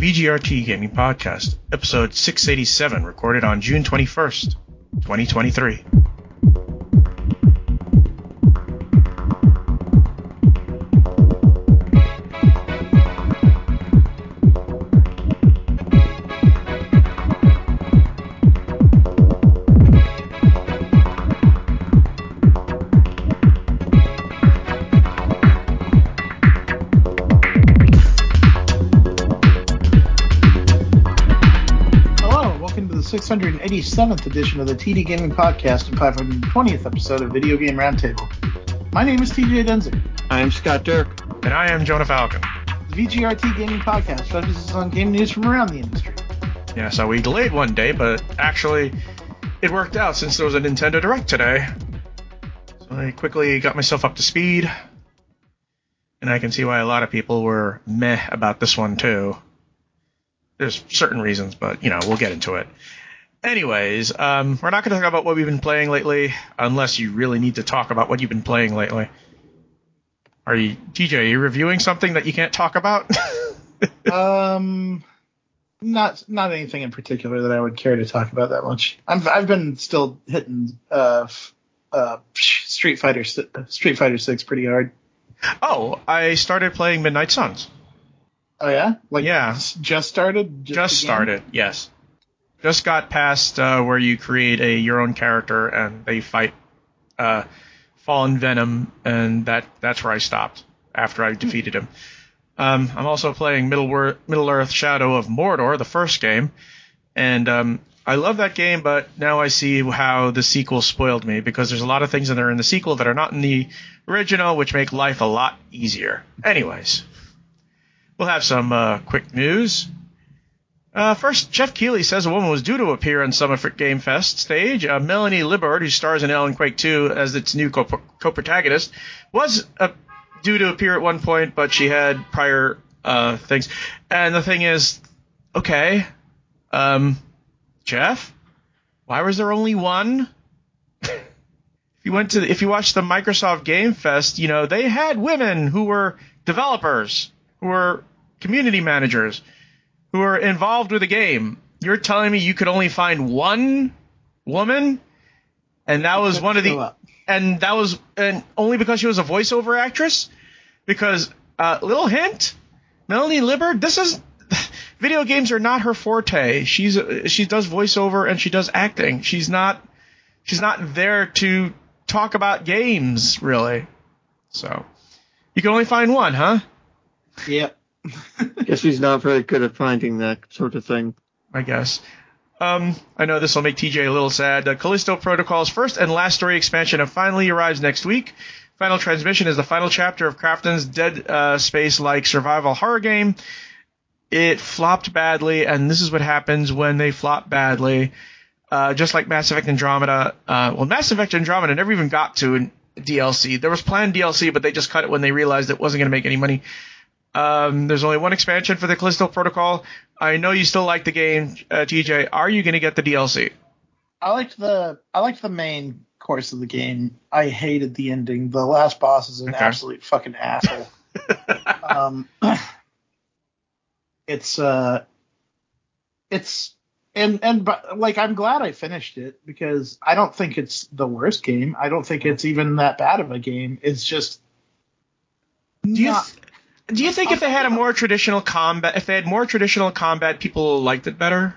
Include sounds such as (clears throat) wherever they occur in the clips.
VGRT Gaming Podcast, episode 687, recorded on June 21st, 2023. 687th edition of the TD Gaming Podcast and 520th episode of Video Game Roundtable. My name is TJ Denzer. I'm Scott Dirk. And I am Jonah Falcon. The VGRT Gaming Podcast focuses on game news from around the industry. Yeah, so we delayed one day, but actually, it worked out since there was a Nintendo Direct today. So I quickly got myself up to speed. And I can see why a lot of people were meh about this one, too. There's certain reasons, but, you know, we'll get into it. Anyways, um, we're not going to talk about what we've been playing lately, unless you really need to talk about what you've been playing lately. Are you, TJ, are you reviewing something that you can't talk about? (laughs) Um, not not anything in particular that I would care to talk about that much. I've I've been still hitting uh uh Street Fighter Street Fighter Six pretty hard. oh, I started playing Midnight Suns. Oh yeah, like Yeah. just started. Just began? started, yes. Just got past uh, where you create a your own character and they fight uh, Fallen Venom, and that that's where I stopped after I defeated him. Um, I'm also playing Middle, Wor- Middle Earth: Shadow of Mordor, the first game, and um, I love that game. But now I see how the sequel spoiled me because there's a lot of things that are in the sequel that are not in the original, which make life a lot easier. Anyways, we'll have some uh, quick news. Uh, first, Geoff Keighley says a woman was due to appear on Summerford Game Fest stage. Uh, Melanie Liburd, who stars in Alan Wake 2 as its new co- co-protagonist, was uh, due to appear at one point, but she had prior uh, things. And the thing is, okay, um, Geoff, why was there only one? (laughs) if you went to, if you watched the Microsoft Game Fest, you know they had women who were developers, who were community managers who are involved with the game. You're telling me you could only find one woman, and that was one of the, and that was and only because she was a voiceover actress. Because uh, little hint, Melanie Liburd, this is (laughs) video games are not her forte. She's she does voiceover and she does acting. She's not she's not there to talk about games really. So you can only find one, huh? Yep. (laughs) Guess he's not very good at finding that sort of thing. I guess. Um, I know this will make TJ a little sad. Uh, Callisto Protocol's first and last story expansion finally arrives next week. Final Transmission is the final chapter of Krafton's Dead uh, Space-like survival horror game. It flopped badly, and this is what happens when they flop badly. Uh, just like Mass Effect Andromeda. Uh, well, Mass Effect Andromeda never even got to DLC. There was planned DLC, but they just cut it when they realized it wasn't going to make any money. Um, there's only one expansion for the Callisto Protocol. I know you still like the game, uh, TJ. Are you going to get the DLC? I liked the I liked the main course of the game. I hated the ending. The last boss is an Okay. absolute fucking asshole. (laughs) um, (clears throat) it's uh, it's and and but, like I'm glad I finished it because I don't think it's the worst game. I don't think it's even that bad of a game. It's just Do you not- th- do you think if they had a more traditional combat, if they had more traditional combat, people liked it better?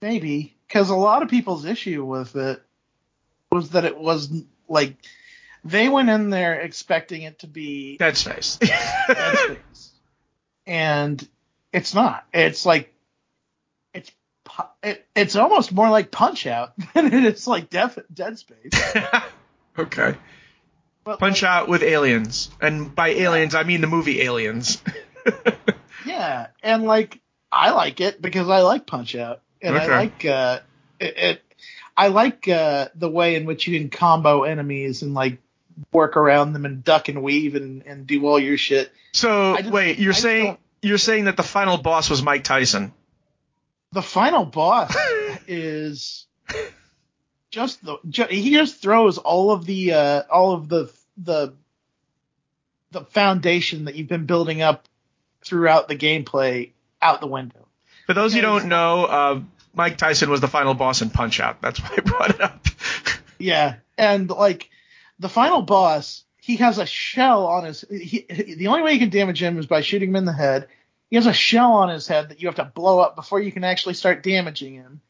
Maybe because a lot of people's issue with it was that it was like they went in there expecting it to be Dead Space. (laughs) Dead Space, and it's not. It's like it's it, it's almost more like Punch Out (laughs) than it is like Def, Dead Space. (laughs) okay. But Punch Out with aliens, and by aliens I mean the movie Aliens. (laughs) yeah, and like I like it because I like Punch Out, and Okay. I like uh, it, it. I like uh, the way in which you can combo enemies and like work around them and duck and weave and, and do all your shit. so just- wait, you're I saying you're saying that the final boss was Mike Tyson? The final boss (laughs) is just the he just throws all of the uh, all of the the the foundation that you've been building up throughout the gameplay out the window. For those who don't know, uh, Mike Tyson was the final boss in Punch Out. That's why I brought it up. (laughs) Yeah, and like the final boss, he has a shell on his. He, he- the only way you can damage him is by shooting him in the head. He has a shell on his head that you have to blow up before you can actually start damaging him.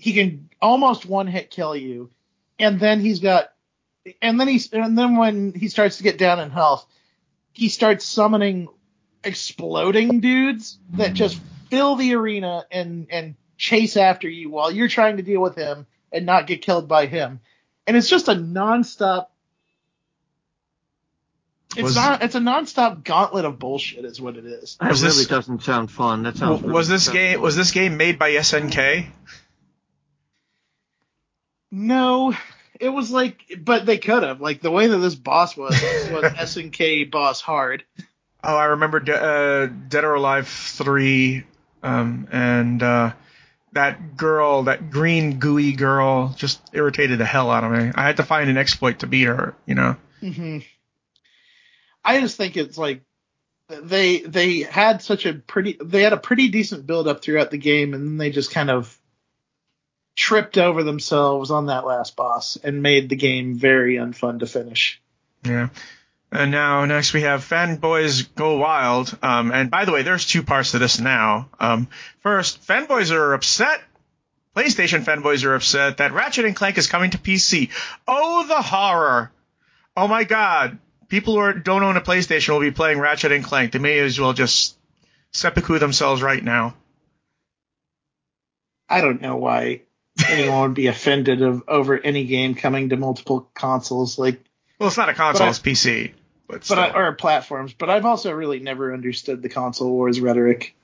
He can almost one hit kill you, and then he's got, and then he's and then when he starts to get down in health, he starts summoning exploding dudes that just fill the arena and and chase after you while you're trying to deal with him and not get killed by him. And it's just a nonstop. It's Was- not. It's a nonstop gauntlet of bullshit, is what it is. That Was really this- doesn't sound fun. That sounds. was really this tough. game was this game made by SNK? No, it was like, but they could have. Like the way that this boss was was SNK (laughs) boss hard. Oh, I remember De- uh, Dead or Alive three, um, and uh, that girl, that green gooey girl, just irritated the hell out of me. I had to find an exploit to beat her. You know. hmm I just think it's like they they had such a pretty they had a pretty decent build up throughout the game, and then they just kind of tripped over themselves on that last boss and made the game very unfun to finish. Yeah. And now next we have Fanboys Go Wild. Um, and by the way, there's two parts to this now. Um, first, fanboys are upset. PlayStation fanboys are upset that Ratchet and Clank is coming to PC. Oh, the horror! Oh my God! People who are, don't own a PlayStation will be playing Ratchet and Clank. They may as well just seppuku themselves right now. I don't know why anyone would be offended of over any game coming to multiple consoles like Well, it's not a console; I- it's PC. But, but. I, or platforms. But I've also really never understood the console wars rhetoric.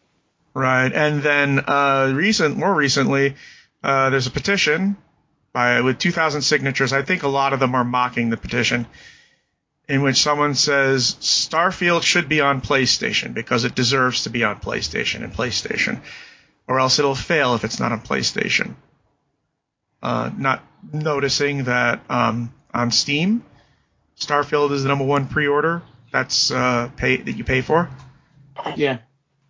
Right, and then uh, recent, more recently, uh, there's a petition by with 2,000 signatures. I think a lot of them are mocking the petition, in which someone says Starfield should be on PlayStation because it deserves to be on PlayStation and PlayStation, or else it'll fail if it's not on PlayStation. Uh, not noticing that um, on Steam, Starfield is the number one pre-order. That's uh, pay that you pay for Yeah.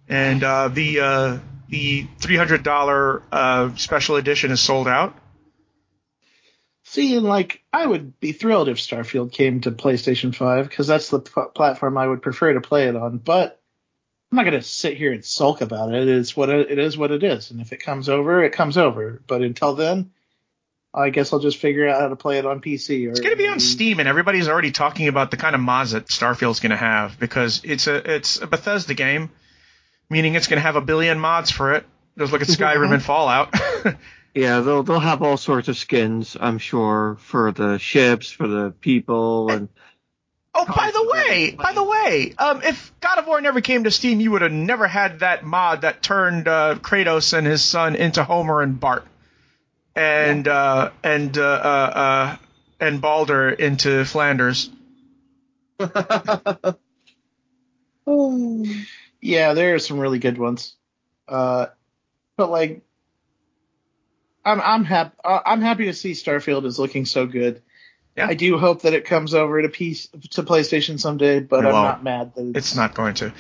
and uh, the uh, the three hundred dollar uh, special edition is sold out. See, and like, I would be thrilled if Starfield came to PlayStation 5 because that's the p- platform I would prefer to play it on. But I'm not going to sit here and sulk about it. It's what it, it is. What it is. And if it comes over, it comes over. But until then, I guess I'll just figure out how to play it on PC. Or It's going to be on Steam, and everybody's already talking about the kind of mods that Starfield's going to have because it's a it's a Bethesda game, meaning it's going to have a billion mods for it. Just look at Skyrim and (laughs) Fallout. (laughs) Yeah, they'll they'll have all sorts of skins, I'm sure, for the ships, for the people, and oh, by the way, by the way, um, if God of War never came to Steam, you would have never had that mod that turned uh, Kratos and his son into Homer and Bart, and uh, and uh, uh, uh, and Baldur into Flanders. (laughs) Yeah, there are some really good ones. Uh, but like, I'm I'm happy I'm happy to see Starfield is looking so good. Yeah. I do hope that it comes over to piece to PlayStation someday, but It I'm not mad that it's, It's not going to.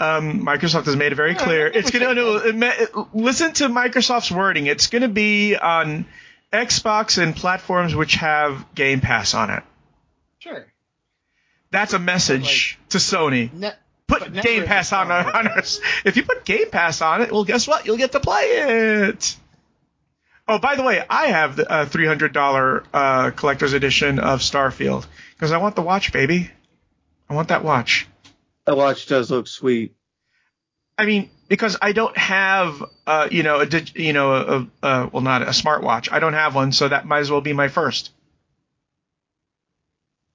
Um, Microsoft has made it very clear. (laughs) It's going to no, listen to Microsoft's wording. It's going to be on Xbox and platforms which have Game Pass on it. Sure. That's a message to Sony. Ne- Put Game Pass on, fun. on us. If you put Game Pass on it, well, guess what? You'll get to play it. Oh, by the way, I have the uh, $300 uh, collector's edition of Starfield because I want the watch, baby. I want that watch. The watch does look sweet. I mean, because I don't have, uh, you know, a, dig- you know, a, a, a, well, not a smartwatch. I don't have one, so that might as well be my first.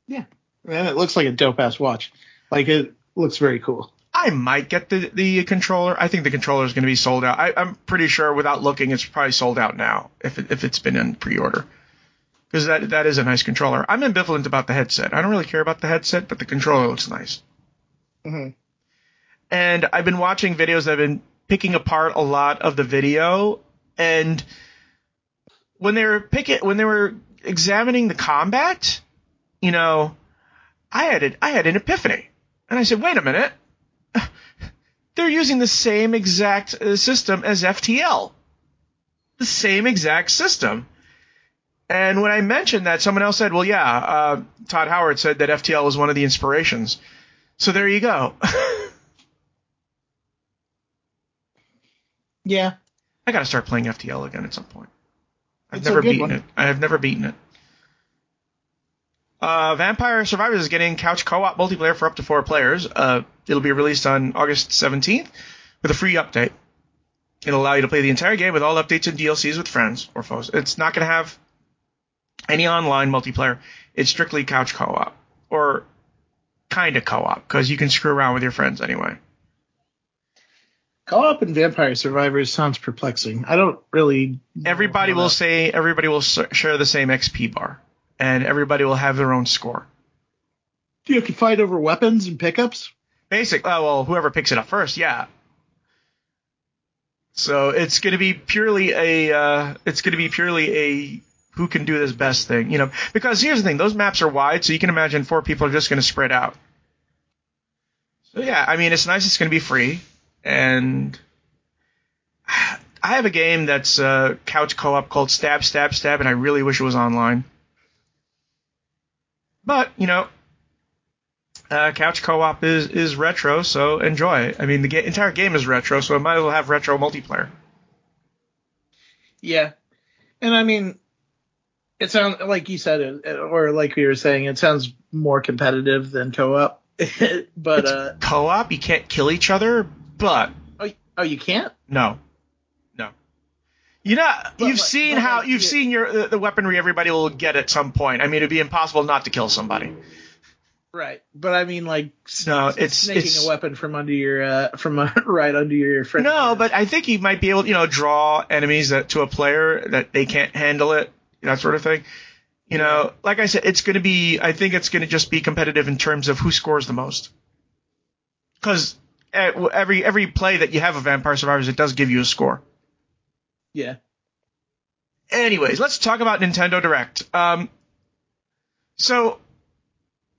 yeah. And it looks like a dope ass watch. Like it looks very cool. I might get the the controller. I think the controller is going to be sold out. I, I'm pretty sure, without looking, it's probably sold out now if it, if it's been in pre-order. Because that that is a nice controller. I'm ambivalent about the headset. I don't really care about the headset, but the controller looks nice. Hmm and I've been watching videos. I've been picking apart a lot of the video, and when they were picking, when they were examining the combat, you know, I had it. I had an epiphany, and I said, "Wait a minute, (laughs) they're using the same exact uh, system as FTL. The same exact system. And when I mentioned that, someone else said, well, yeah, uh, Todd Howard said that FTL was one of the inspirations. So there you go. (laughs) Yeah. I got to start playing FTL again at some point. I've It's never beaten one. it. I have never beaten it. Uh, Vampire Survivors is getting couch co-op multiplayer for up to four players. Uh, it'll be released on August 17th with a free update. It'll allow you to play the entire game with all updates and DLCs with friends or foes. It's not going to have any online multiplayer. It's strictly couch co-op or kind of co-op because you can screw around with your friends anyway. Co-op and Vampire Survivors sounds perplexing. I don't really. Everybody will that- say everybody will share the same XP bar, and everybody will have their own score. Do you have to fight over weapons and pickups? Basic. Oh, well, whoever picks it up first, yeah. So it's going to be purely a. Uh, it's going to be purely a who can do this best thing, you know. Because here's the thing: those maps are wide, so you can imagine four people are just going to spread out. So yeah, I mean, it's nice. It's going to be free, and I have a game that's uh, couch co-op called Stab Stab Stab, and I really wish it was online. But you know, uh, couch co-op is is retro, so enjoy. I mean, the ga- entire game is retro, so it might as well have retro multiplayer. Yeah. And I mean, it sounds like you said it, or like we were saying, it sounds more competitive than co-op. (laughs) but It's uh, co-op, you can't kill each other, but oh, oh, you can't. no, no. You know, But you've like- seen but how you've yeah. seen your the, the weaponry everybody will get at some point. I mean, it'd be impossible not to kill somebody. Right. But I mean, like, No, it's- snaking it's- a weapon from under your uh, from uh, (laughs) right under your friend. No, but I think you might be able, to, you know, draw enemies that to a player that they can't handle it, that sort of thing. You know, like I said, it's going to be. I think it's going to just be competitive in terms of who scores the most. Because every every play that you have of Vampire Survivors, it does give you a score. yeah. Anyways, let's talk about Nintendo Direct. Um, so,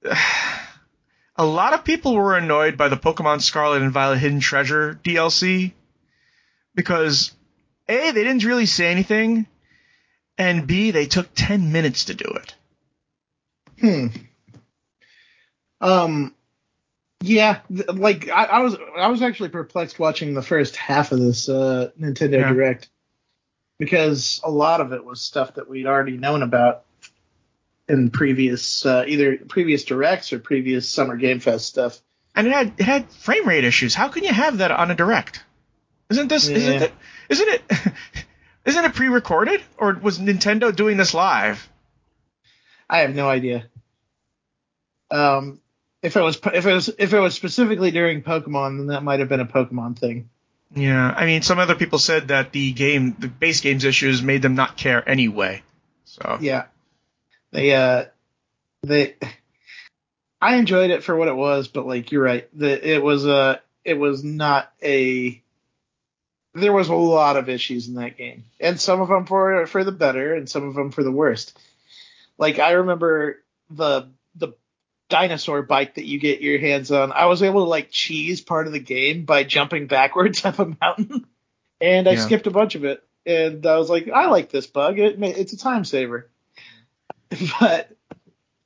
(sighs) a lot of people were annoyed by the Pokemon Scarlet and Violet Hidden Treasure DLC because A, they didn't really say anything, and B, they took 10 minutes to do it. Hmm. Um. Yeah, th- like I, I was, I was actually perplexed watching the first half of this uh, Nintendo Yeah. Direct because a lot of it was stuff that we'd already known about in previous, uh, either previous directs or previous Summer Game Fest stuff. And it had it had frame rate issues. How can you have that on a Direct? Isn't this isn't it isn't it (laughs) isn't it pre-recorded or was Nintendo doing this live? I have no idea. Um, if it was, if it was, if it was specifically during Pokemon, then that might have been a Pokemon thing. Yeah, I mean, some other people said that the game, the base game's issues made them not care anyway. So Yeah. They uh they I enjoyed it for what it was, but like you're right. The it was uh it was not a there was a lot of issues in that game. And some of them for for the better and some of them for the worst. Like I remember the the dinosaur bike that you get your hands on. I was able to like cheese part of the game by jumping backwards (laughs) up a mountain. And I Yeah. skipped a bunch of it. And I was like, I like this bug. It it's a time saver (laughs) but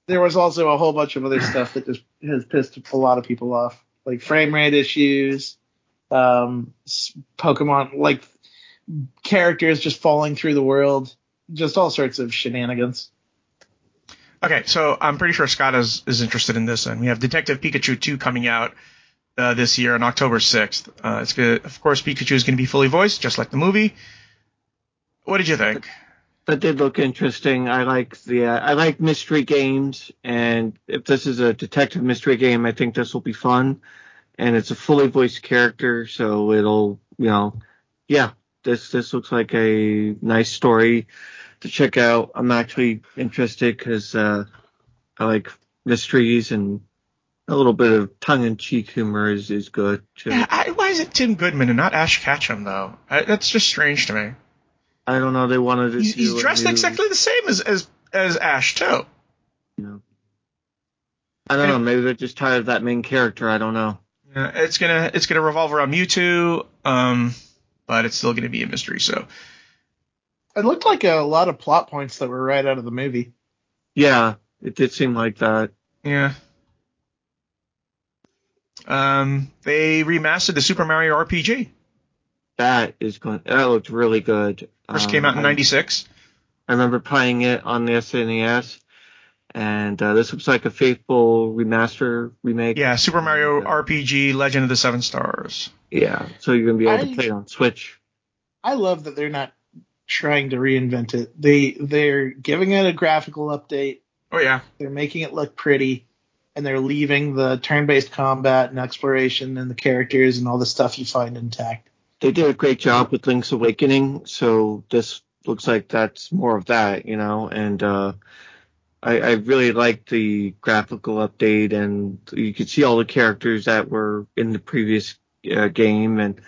there was also a whole bunch of other stuff that just has pissed a lot of people off, like frame rate issues, um, Pokemon like characters just falling through the world, just all sorts of shenanigans. okay, so I'm pretty sure Scott is is interested in this, and we have Detective Pikachu 2 coming out uh, this year on October 6th. Uh, it's good. Of course, Pikachu is going to be fully voiced, just like the movie. What did you think? That did look interesting. I like the uh, I like mystery games, and if this is a detective mystery game, I think this will be fun. And it's a fully voiced character, so it'll you know, yeah, this this looks like a nice story to check out. I'm actually interested because uh, I like mysteries and a little bit of tongue in cheek humor is is good too. Yeah, I, why is it Tim Goodman and not Ash Ketchum though? I, that's just strange to me. I don't know. They wanted to. He's, he's dressed new- exactly the same as as as Ash too. Know. I don't know. Maybe they're just tired of that main character. I don't know. Yeah, it's gonna it's gonna revolve around Mewtwo, um, but it's still gonna be a mystery. So It looked like a lot of plot points that were right out of the movie. Yeah, it did seem like that. yeah. Um, they remastered the Super Mario RPG. That is going. That looked really good. First Um, came out in I- '96. I remember playing it on the SNES, and uh, this looks like a faithful remaster remake. Yeah, Super Mario Okay. RPG: Legend of the Seven Stars. Yeah, so you're gonna be able I- to play it on Switch. I love that they're not trying to reinvent it. They they're giving it a graphical update. Oh yeah, They're making it look pretty, and they're leaving the turn-based combat and exploration and the characters and all the stuff you find intact. They did a great job with Link's Awakening, so this looks like that's more of that, you know. And uh, I, I really like the graphical update, and you could see all the characters that were in the previous uh, game, and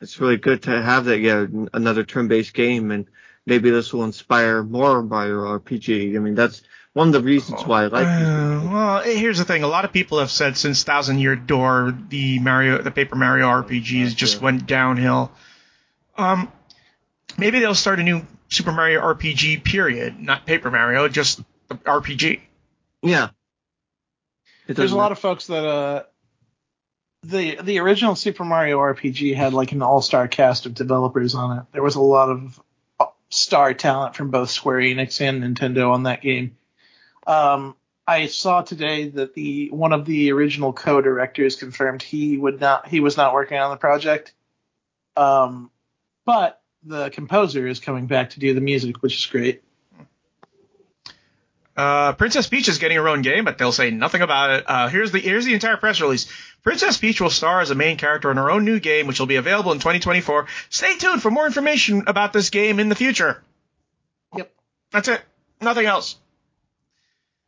it's really good to have that. Yeah, another turn-based game, and maybe this will inspire more Mario RPG. I mean, that's one of the reasons why I like. Uh, well, eh, here's the thing. A lot of people have said since Thousand Year Door, the Mario, the Paper Mario RPGs just Yeah. went downhill. Um, maybe they'll start a new Super Mario RPG period, not Paper Mario, just the RPG. Yeah. There's a lot of folks that uh the the original Super Mario RPG had like an all-star cast of developers on it. There was a lot of uh, star talent from both Square Enix and Nintendo on that game. Um, I saw today that the one of the original co-directors confirmed he would not he was not working on the project. Um, but the composer is coming back to do the music, which is great. Uh, Princess Peach is getting her own game, but they'll say nothing about it. Uh, here's the here's the entire press release. Princess Peach will star as a main character in her own new game, which will be available in 2024. Stay tuned for more information about this game in the future. Yep. That's it. Nothing else.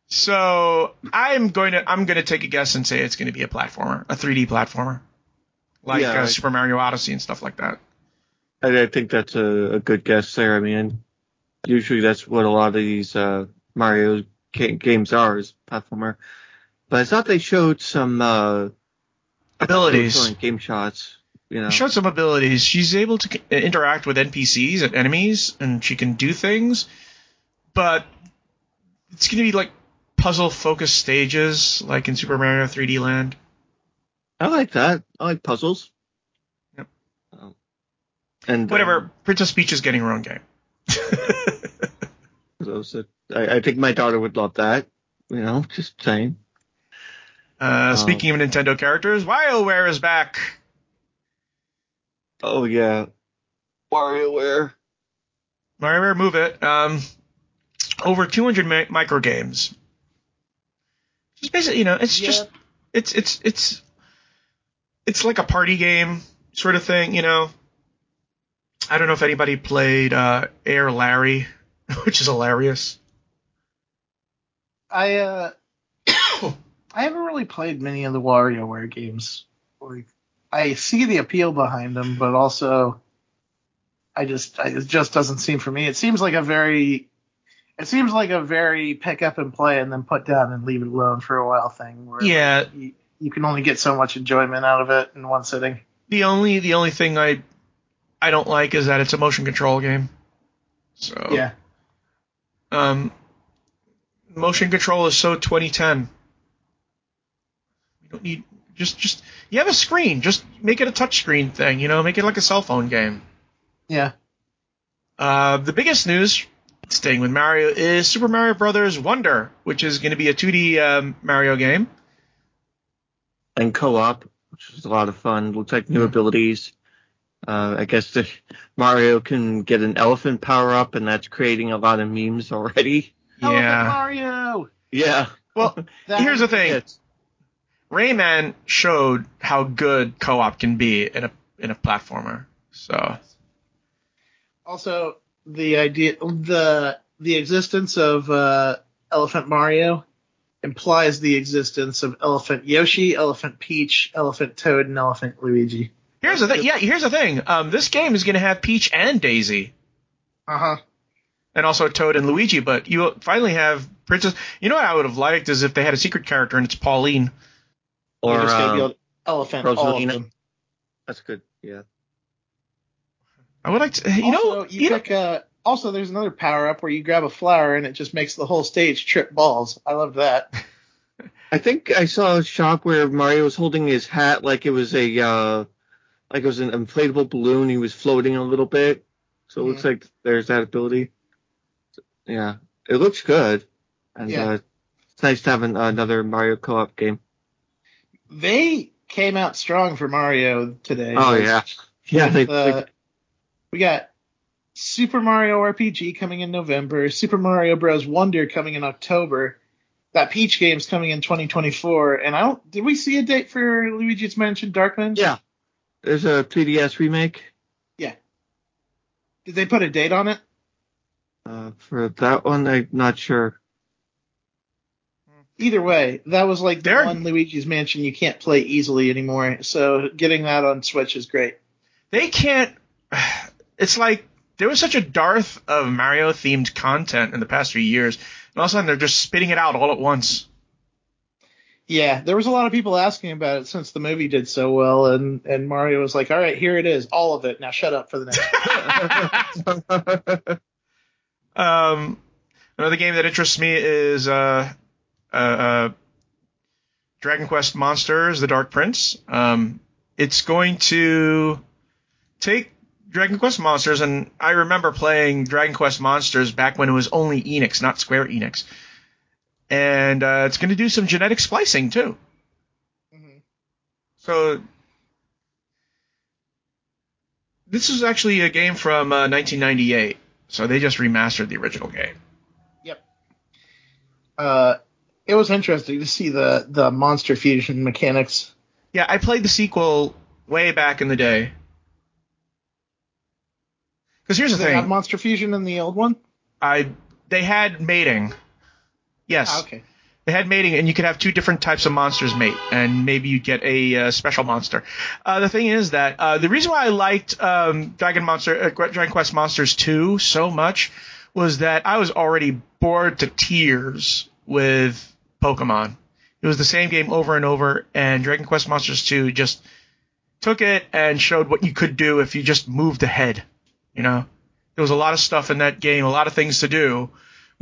So I'm going to I'm going to take a guess and say it's going to be a platformer, a 3D platformer, like Yeah, uh, I- Super Mario Odyssey and stuff like that. I, I think that's a, a good guess there. I mean, usually that's what a lot of these uh, Mario ga- games are, is platformer. But I thought they showed some uh, Abilities. game shots. You know, She showed some abilities. She's able to interact with NPCs and enemies, and she can do things. But it's going to be like puzzle focused stages, like in Super Mario 3D Land. I like that. I like puzzles. Yep. Um, and Whatever. um, Princess Peach is getting her own game. (laughs) those that- I, I think my daughter would love that. You know, just saying. uh, speaking of Nintendo characters, WarioWare is back. Oh yeah, WarioWare. WarioWare Move It. Um, over 200 mi- micro games. Just basically, you know, it's just it's it's it's it's like a party game sort of thing, you know. I don't know if anybody played uh, Air Larry, (laughs) which is hilarious. I uh (coughs) I haven't really played many of the WarioWare games. Like I see the appeal behind them, but also I just I, it just doesn't seem for me. It seems like a very it seems like a very pick up and play and then put down and leave it alone for a while thing. Where Yeah. you, you can only get so much enjoyment out of it in one sitting. The only the only thing I I don't like is that it's a motion control game. So Yeah, um, motion control is so 2010. You don't need just just you have a screen, just make it a touchscreen thing, you know, make it like a cell phone game. yeah. Uh, the biggest news, staying with Mario, is Super Mario Brothers Wonder, which is going to be a 2D um, Mario game. and co-op, which is a lot of fun. Looks like new abilities. Uh, I guess the, Mario can get an elephant power up, and that's creating a lot of memes already. (laughs) Elephant Yeah. Mario. Yeah. Well, (laughs) That- here's the thing. It's- Rayman showed how good co-op can be in a in a platformer. So Also, the idea, the the existence of uh, Elephant Mario implies the existence of Elephant Yoshi, Elephant Peach, Elephant Toad, and Elephant Luigi. Here's the thing. Yeah, here's the thing. Um, this game is going to have Peach and Daisy, Uh huh. and also Toad and Luigi. But you finally have Princess. You know what I would have liked is if they had a secret character and it's Pauline. or You're just gonna be um, Elephant, all of Rosalina. them. That's good. Yeah. I would like to. You also, know, you you know, pick a. Also, there's another power up where you grab a flower and it just makes the whole stage trip balls. I love that. (laughs) I think I saw a shop where Mario was holding his hat like it was a uh like it was an inflatable balloon. He was floating a little bit. So it looks like there's that ability. Yeah. It looks good. And Yeah. uh, it's nice to have an, another Mario co-op game. They came out strong for Mario today. Oh yeah. (laughs) Yeah, they, uh, we got Super Mario RPG coming in November, Super Mario Bros. Wonder coming in October. That Peach game's coming in 2024, and I don't. Did we see a date for Luigi's Mansion Dark Darkman? yeah. There's a 3DS remake. Yeah. Did they put a date on it? Uh, for that one, I'm not sure. Either way, that was like the one Luigi's Mansion you can't play easily anymore. So getting that on Switch is great. they can't. It's like there was such a dearth of Mario themed content in the past few years, and all of a sudden they're just spitting it out all at once. Yeah, there was a lot of people asking about it since the movie did so well, and and Mario was like, "All right, here it is, all of it. Now shut up for the next." (laughs) Um, another game that interests me is uh, uh, uh, Dragon Quest Monsters: The Dark Prince. Um, it's going to take Dragon Quest Monsters, and I remember playing Dragon Quest Monsters back when it was only Enix, not Square Enix. And uh, it's going to do some genetic splicing too. Mhm. So this is actually a game from uh, 1998. So they just remastered the original game. Yep. Uh, it was interesting to see the the monster fusion mechanics. Yeah, I played the sequel way back in the day. Because here's the thing, monster fusion in the old one? I they had mating. Yes, Ah, okay. they had mating, and you could have two different types of monsters mate, and maybe you'd get a uh, special monster. Uh, the thing is that uh, the reason why I liked um, Dragon Monster, uh, Dragon Quest Monsters 2 so much was that I was already bored to tears with Pokemon. It was the same game over and over, and Dragon Quest Monsters 2 just took it and showed what you could do if you just moved ahead. You know, there was a lot of stuff in that game, a lot of things to do,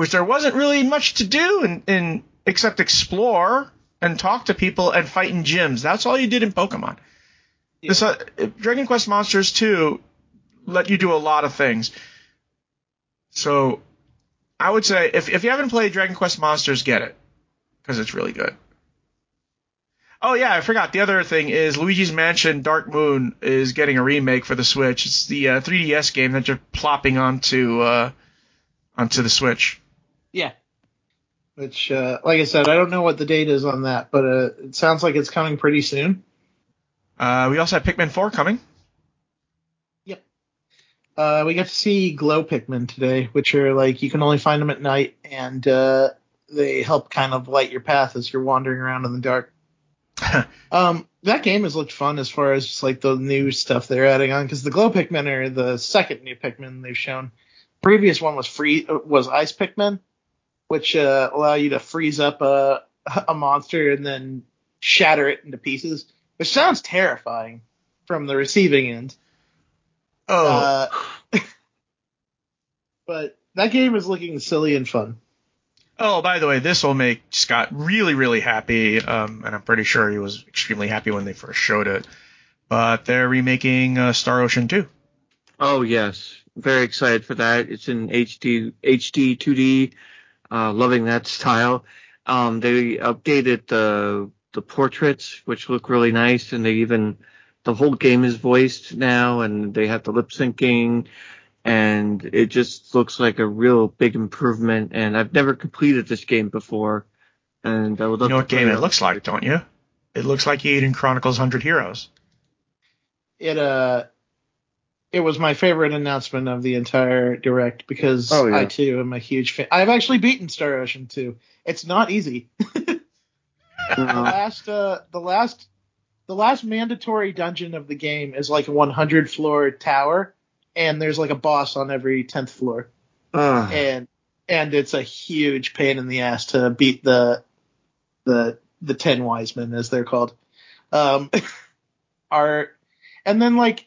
which there wasn't really much to do in, in except explore and talk to people and fight in gyms. That's all you did in Pokemon. This uh, Dragon Quest Monsters 2 let you do a lot of things. So I would say if if you haven't played Dragon Quest Monsters, get it because it's really good. Oh yeah, I forgot. The other thing is Luigi's Mansion Dark Moon is getting a remake for the Switch. It's the uh, 3DS game that you're plopping onto uh, onto the Switch. Yeah. Which, uh, like I said, I don't know what the date is on that, but uh, it sounds like it's coming pretty soon. Uh, we also have Pikmin 4 coming. Uh, we got to see glow Pikmin today, which are like you can only find them at night, and uh, they help kind of light your path as you're wandering around in the dark. (laughs) um, that game has looked fun as far as just like the new stuff they're adding on, because the glow Pikmin are the second new Pikmin they've shown. Previous one was free uh, was ice Pikmin, which uh, allow you to freeze up a a monster and then shatter it into pieces, which sounds terrifying from the receiving end. Oh, Uh, (laughs) but that game is looking silly and fun. oh, by the way, this will make Scott really, really happy, um, and I'm pretty sure he was extremely happy when they first showed it. But they're remaking uh, Star Ocean 2. Oh yes, very excited for that. It's in HD HD 2D. Uh, loving that style. Um, they updated the the portraits, which look really nice, and they even the whole game is voiced now, and they have the lip syncing, and it just looks like a real big improvement. And I've never completed this game before, and I would You know to what play game it looks like, don't you? It looks like Eiyuden Chronicles 100 Heroes. It uh, it was my favorite announcement of the entire direct because Oh, yeah. I too am a huge fan. I've actually beaten Star Ocean 2. It's not easy. (laughs) the Uh, last uh, the last the last mandatory dungeon of the game is like a 100 floor tower, and there's like a boss on every 10th floor. uh, and and it's a huge pain in the ass to beat the the the ten wise men as they're called. um, (laughs) are, and then like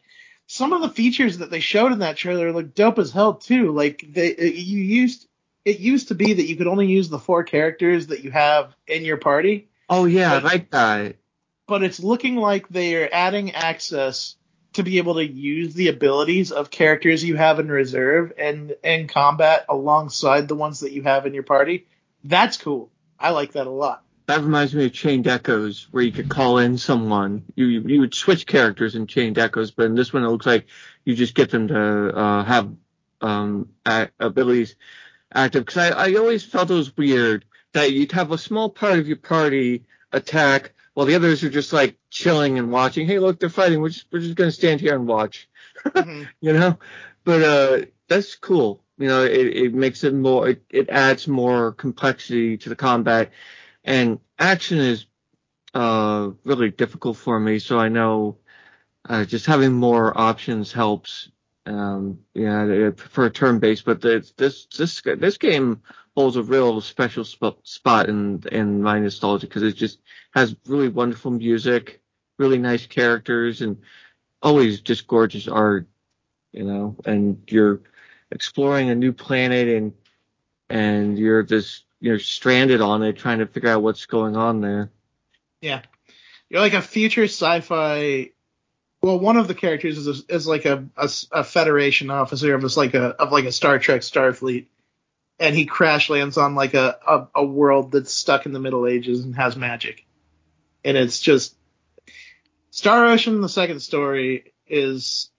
some of the features that they showed in that trailer look dope as hell too. Like they, you used, it used to be that you could only use the four characters that you have in your party. Oh yeah, But- I like that. but it's looking like they are adding access to be able to use the abilities of characters you have in reserve and and combat alongside the ones that you have in your party. That's cool. I like that a lot. That reminds me of Chained Echoes, where you could call in someone. You you, would switch characters in Chained Echoes, but in this one it looks like you just get them to uh, have um, a- abilities active. Because I, I always felt it was weird that you'd have a small part of your party attack while the others are just like chilling and watching. Hey, look, they're fighting. We're just we're just gonna stand here and watch. (laughs) Mhm. you know. But uh, that's cool. You know, it, it makes it more. It, it adds more complexity to the combat, and action is uh really difficult for me. So I know uh, just having more options helps. Um, yeah, I prefer turn-based, but this this this this game holds a real special sp- spot in in my nostalgia because it just has really wonderful music, really nice characters, and always just gorgeous art you know, and you're exploring a new planet and and you're just you're stranded on it trying to figure out what's going on there. Yeah, you're like a future sci-fi. Well, one of the characters is a, is like a Federation officer of like a of like a Star Trek Starfleet, and he crash lands on like a, a a world that's stuck in the Middle Ages and has magic, and it's just Star Ocean. The second story is.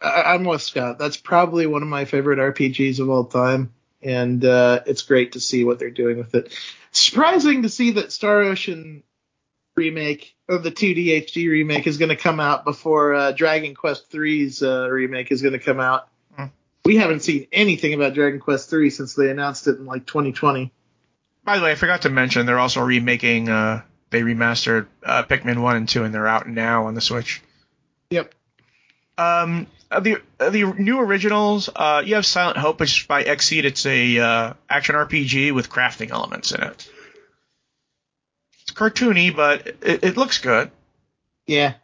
I, I'm with Scott. That's probably one of my favorite RPGs of all time, and uh, it's great to see what they're doing with it. Surprising to see that Star Ocean remake or the 2D HD remake is going to come out before uh, Dragon Quest 3's uh, remake is going to come out. Hmm. We haven't seen anything about Dragon Quest 3 since they announced it in like 2020. By the way, I forgot to mention they're also remaking. Uh, they remastered uh, Pikmin one and two, and they're out now on the Switch. Yep. Um, the uh, the new originals. Uh, you have Silent Hope, which is by XSEED. It's a uh, action RPG with crafting elements in it. It's cartoony, but it, it looks good. Yeah.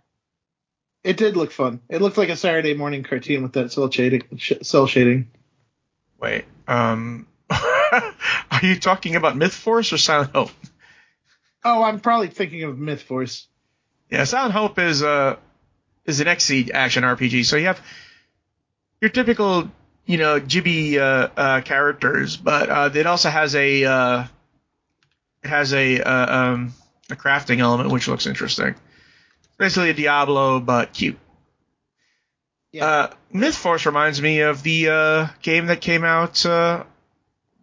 It did look fun. It looked like a Saturday morning cartoon with that cell shading. Sh- cell shading. Wait, um, (laughs) are you talking about Myth Force or Silent Hope? Oh, I'm probably thinking of Myth Force. Yeah, Silent Hope is uh is an XSEED action RPG. So you have your typical, you know, Chibi uh, uh, characters, but uh, it also has a uh, it has a uh, um, a crafting element which looks interesting. Basically a Diablo, but cute. Yeah. Uh, Myth Force reminds me of the uh, game that came out uh,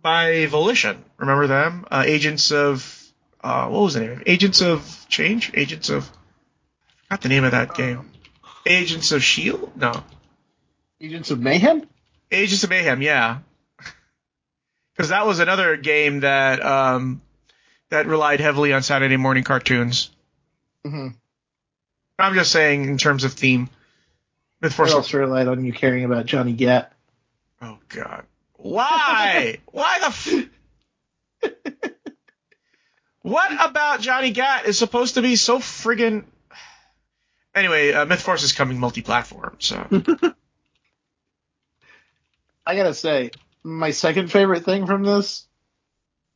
by Volition. Remember them? Uh, Agents of uh, what was the name? Agents of Change? Agents of I forgot the name of that game. Agents of Shield? No. Agents of Mayhem? Agents of Mayhem, yeah. (laughs) Because that was another game that um, that relied heavily on Saturday morning cartoons. Mm-hmm. I'm just saying in terms of theme. What Force. else relied on you caring about Johnny Gat? Oh God. Why? (laughs) Why the? F- what about Johnny Gat is supposed to be so friggin' Anyway, uh, Myth Force is coming multi-platform, so (laughs) I gotta say, my second favorite thing from this,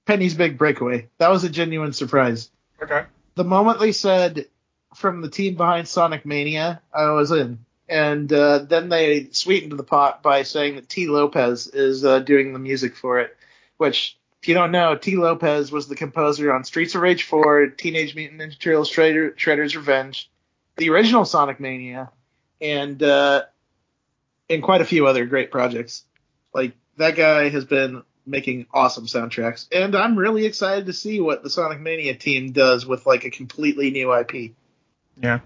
Penny's Big Breakaway. That was a genuine surprise. okay. The moment they said from the team behind Sonic Mania, I was in. And uh, then they sweetened the pot by saying that Tee Lopes is uh, doing the music for it, which, if you don't know, Tee Lopes was the composer on Streets of Rage 4, Teenage Mutant Ninja Turtles Shredder, Shredder's Revenge, the original Sonic Mania, and uh, and quite a few other great projects. Like that guy has been making awesome soundtracks, and I'm really excited to see what the Sonic Mania team does with like a completely new IP. Yeah.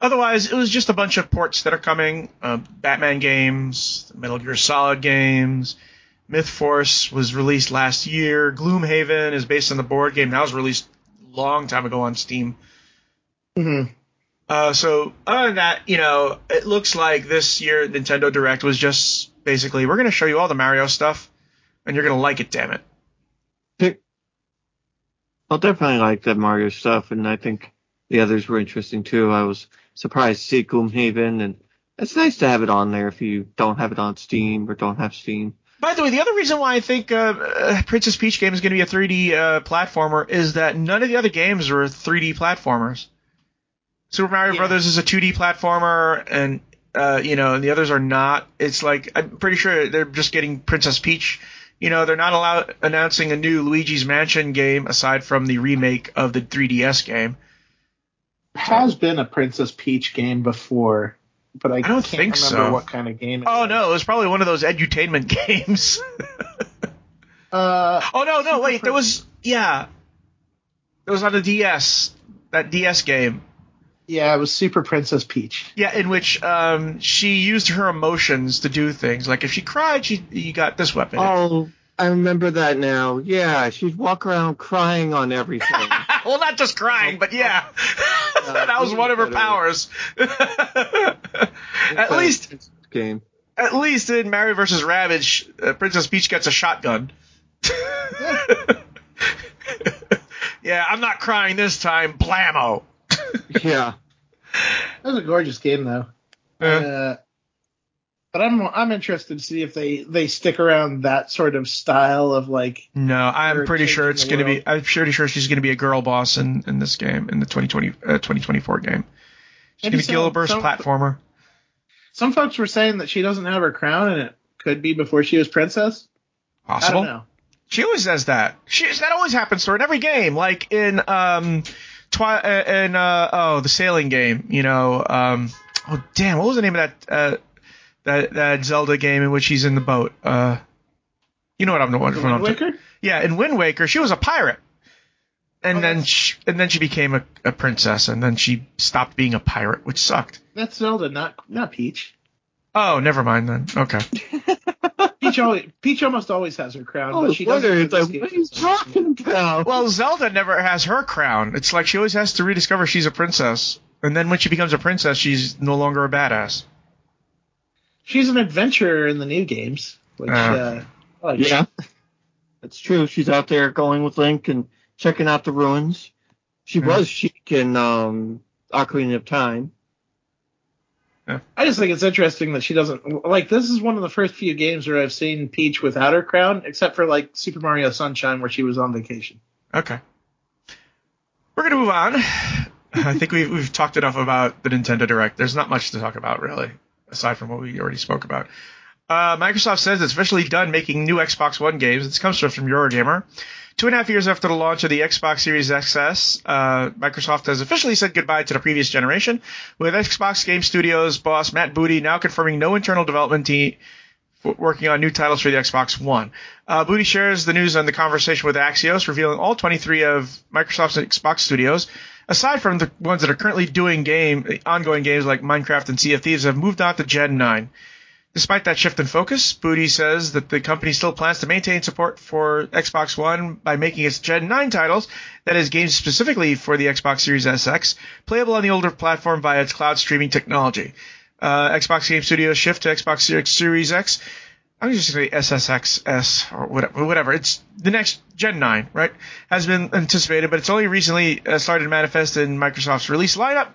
Otherwise, it was just a bunch of ports that are coming. Uh, Batman games, Metal Gear Solid games. Myth Force was released last year. Gloomhaven is based on the board game. That was released a long time ago on Steam. Mm-hmm. Uh, so other than that, you know, it looks like this year Nintendo Direct was just basically we're going to show you all the Mario stuff, and you're going to like it. Damn it! I'll definitely like the Mario stuff, and I think the others were interesting too. I was surprised to see Gloomhaven, and it's nice to have it on there if you don't have it on Steam or don't have Steam. By the way, the other reason why I think uh, uh, Princess Peach game is going to be a 3D uh, platformer is that none of the other games were 3D platformers. Super Mario Yeah. Brothers is a 2D platformer, and uh, you know, and the others are not. It's like I'm pretty sure they're just getting Princess Peach. You know, they're not allowed announcing a new Luigi's Mansion game aside from the remake of the 3DS game. has been a Princess Peach game before, but I, don't can't think remember so. what kind of game. It Oh was. no, it was probably one of those edutainment (laughs) games. Uh, oh no, no, Super wait, there was yeah, it was on the DS, that DS game. Yeah, it was Super Princess Peach. Yeah, in which um, she used her emotions to do things. Like if she cried, she you got this weapon. Oh, I remember that now. Yeah, she'd walk around crying on everything. (laughs) well, not just crying, but yeah, (laughs) that was one of her powers. (laughs) at least, game. at least in Mario vs. Rabbids, uh, Princess Peach gets a shotgun. yeah, I'm not crying this time. Blammo. Yeah. That was a gorgeous game though. Uh, Uh, but I'm I'm interested to see if they they stick around that sort of style of like no, I'm pretty sure it's going to be. I'm pretty sure she's going to be a girl boss in, in this game in the 2020 uh, 2024 game. She's to be Gilbert's platformer. some folks were saying that she doesn't have her crown and it could be before she was princess. I Possible. don't know. She always says that. She that always happens to her in every game. Like in um, twi- uh, in uh, oh the sailing game. You know, um, oh damn, what was the name of that uh, that that Zelda game in which she's in the boat? Uh, you know what I'm the one. The Wind ta- Waker? Yeah, in Wind Waker, she was a pirate, and Oh, then she, and then she became a, a princess, and then she stopped being a pirate, which sucked. That's Zelda, not not Peach. Oh, never mind then. Okay. (laughs) Peach always Peach almost always has her crown, Oh, but she doesn't. it's in like, what are you talking about? Well, Zelda never has her crown. It's like she always has to rediscover she's a princess. And then when she becomes a princess, she's no longer a badass. She's an adventurer in the new games, which Uh. uh, like. yeah. That's true. She's out there going with Link and checking out the ruins. She Yeah. was Sheik in um, Ocarina of Time. I just think it's interesting that she doesn't like. This is one of the first few games where I've seen Peach without her crown, except for like Super Mario Sunshine, where she was on vacation. Okay. We're gonna move on. (laughs) I think we've we've talked enough about the Nintendo Direct. There's not much to talk about really, aside from what we already spoke about. Uh, Microsoft says it's officially done making new Xbox One games. This comes from Eurogamer. Two and a half years after the launch of the Xbox Series XS, uh, Microsoft has officially said goodbye to the previous generation, with Xbox Game Studios boss Matt Booty now confirming no internal development team working on new titles for the Xbox One. Uh, Booty shares the news on the conversation with Axios, revealing all 23 of Microsoft's Xbox studios, aside from the ones that are currently doing game ongoing games like Minecraft and Sea of Thieves, have moved on to Gen 9. Despite that shift in focus, Booty says that the company still plans to maintain support for Xbox One by making its Gen 9 titles, that is, games specifically for the Xbox Series SX, playable on the older platform via its cloud streaming technology. Uh, Xbox Game Studios shift to Xbox Series- X. I'm just going to say SSXS or whatever. Whatever. It's the next Gen 9, right? Has been anticipated, but it's only recently uh, started to manifest in Microsoft's release lineup.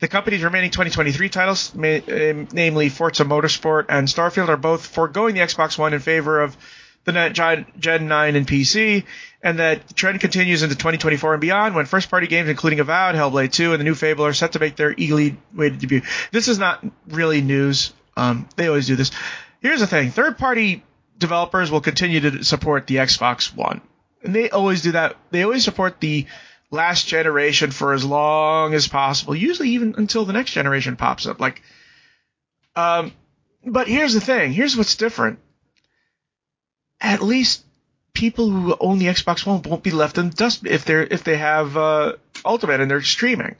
The company's remaining 2023 titles, uh, namely Forza Motorsport and Starfield, are both foregoing the Xbox One in favor of the Gen Gen 9 and PC, and that trend continues into 2024 and beyond when first party games including Avowed, Hellblade 2, and the new Fable are set to make their eagerly waited debut. This is not really news. Um, they always do this. Here's the thing third party developers will continue to support the Xbox One. And they always do that. They always support the last generation for as long as possible, usually even until the next generation pops up. Like, um, but here's the thing. Here's what's different. At least people who own the Xbox One won't be left in dust if they're if they have uh, Ultimate and they're streaming.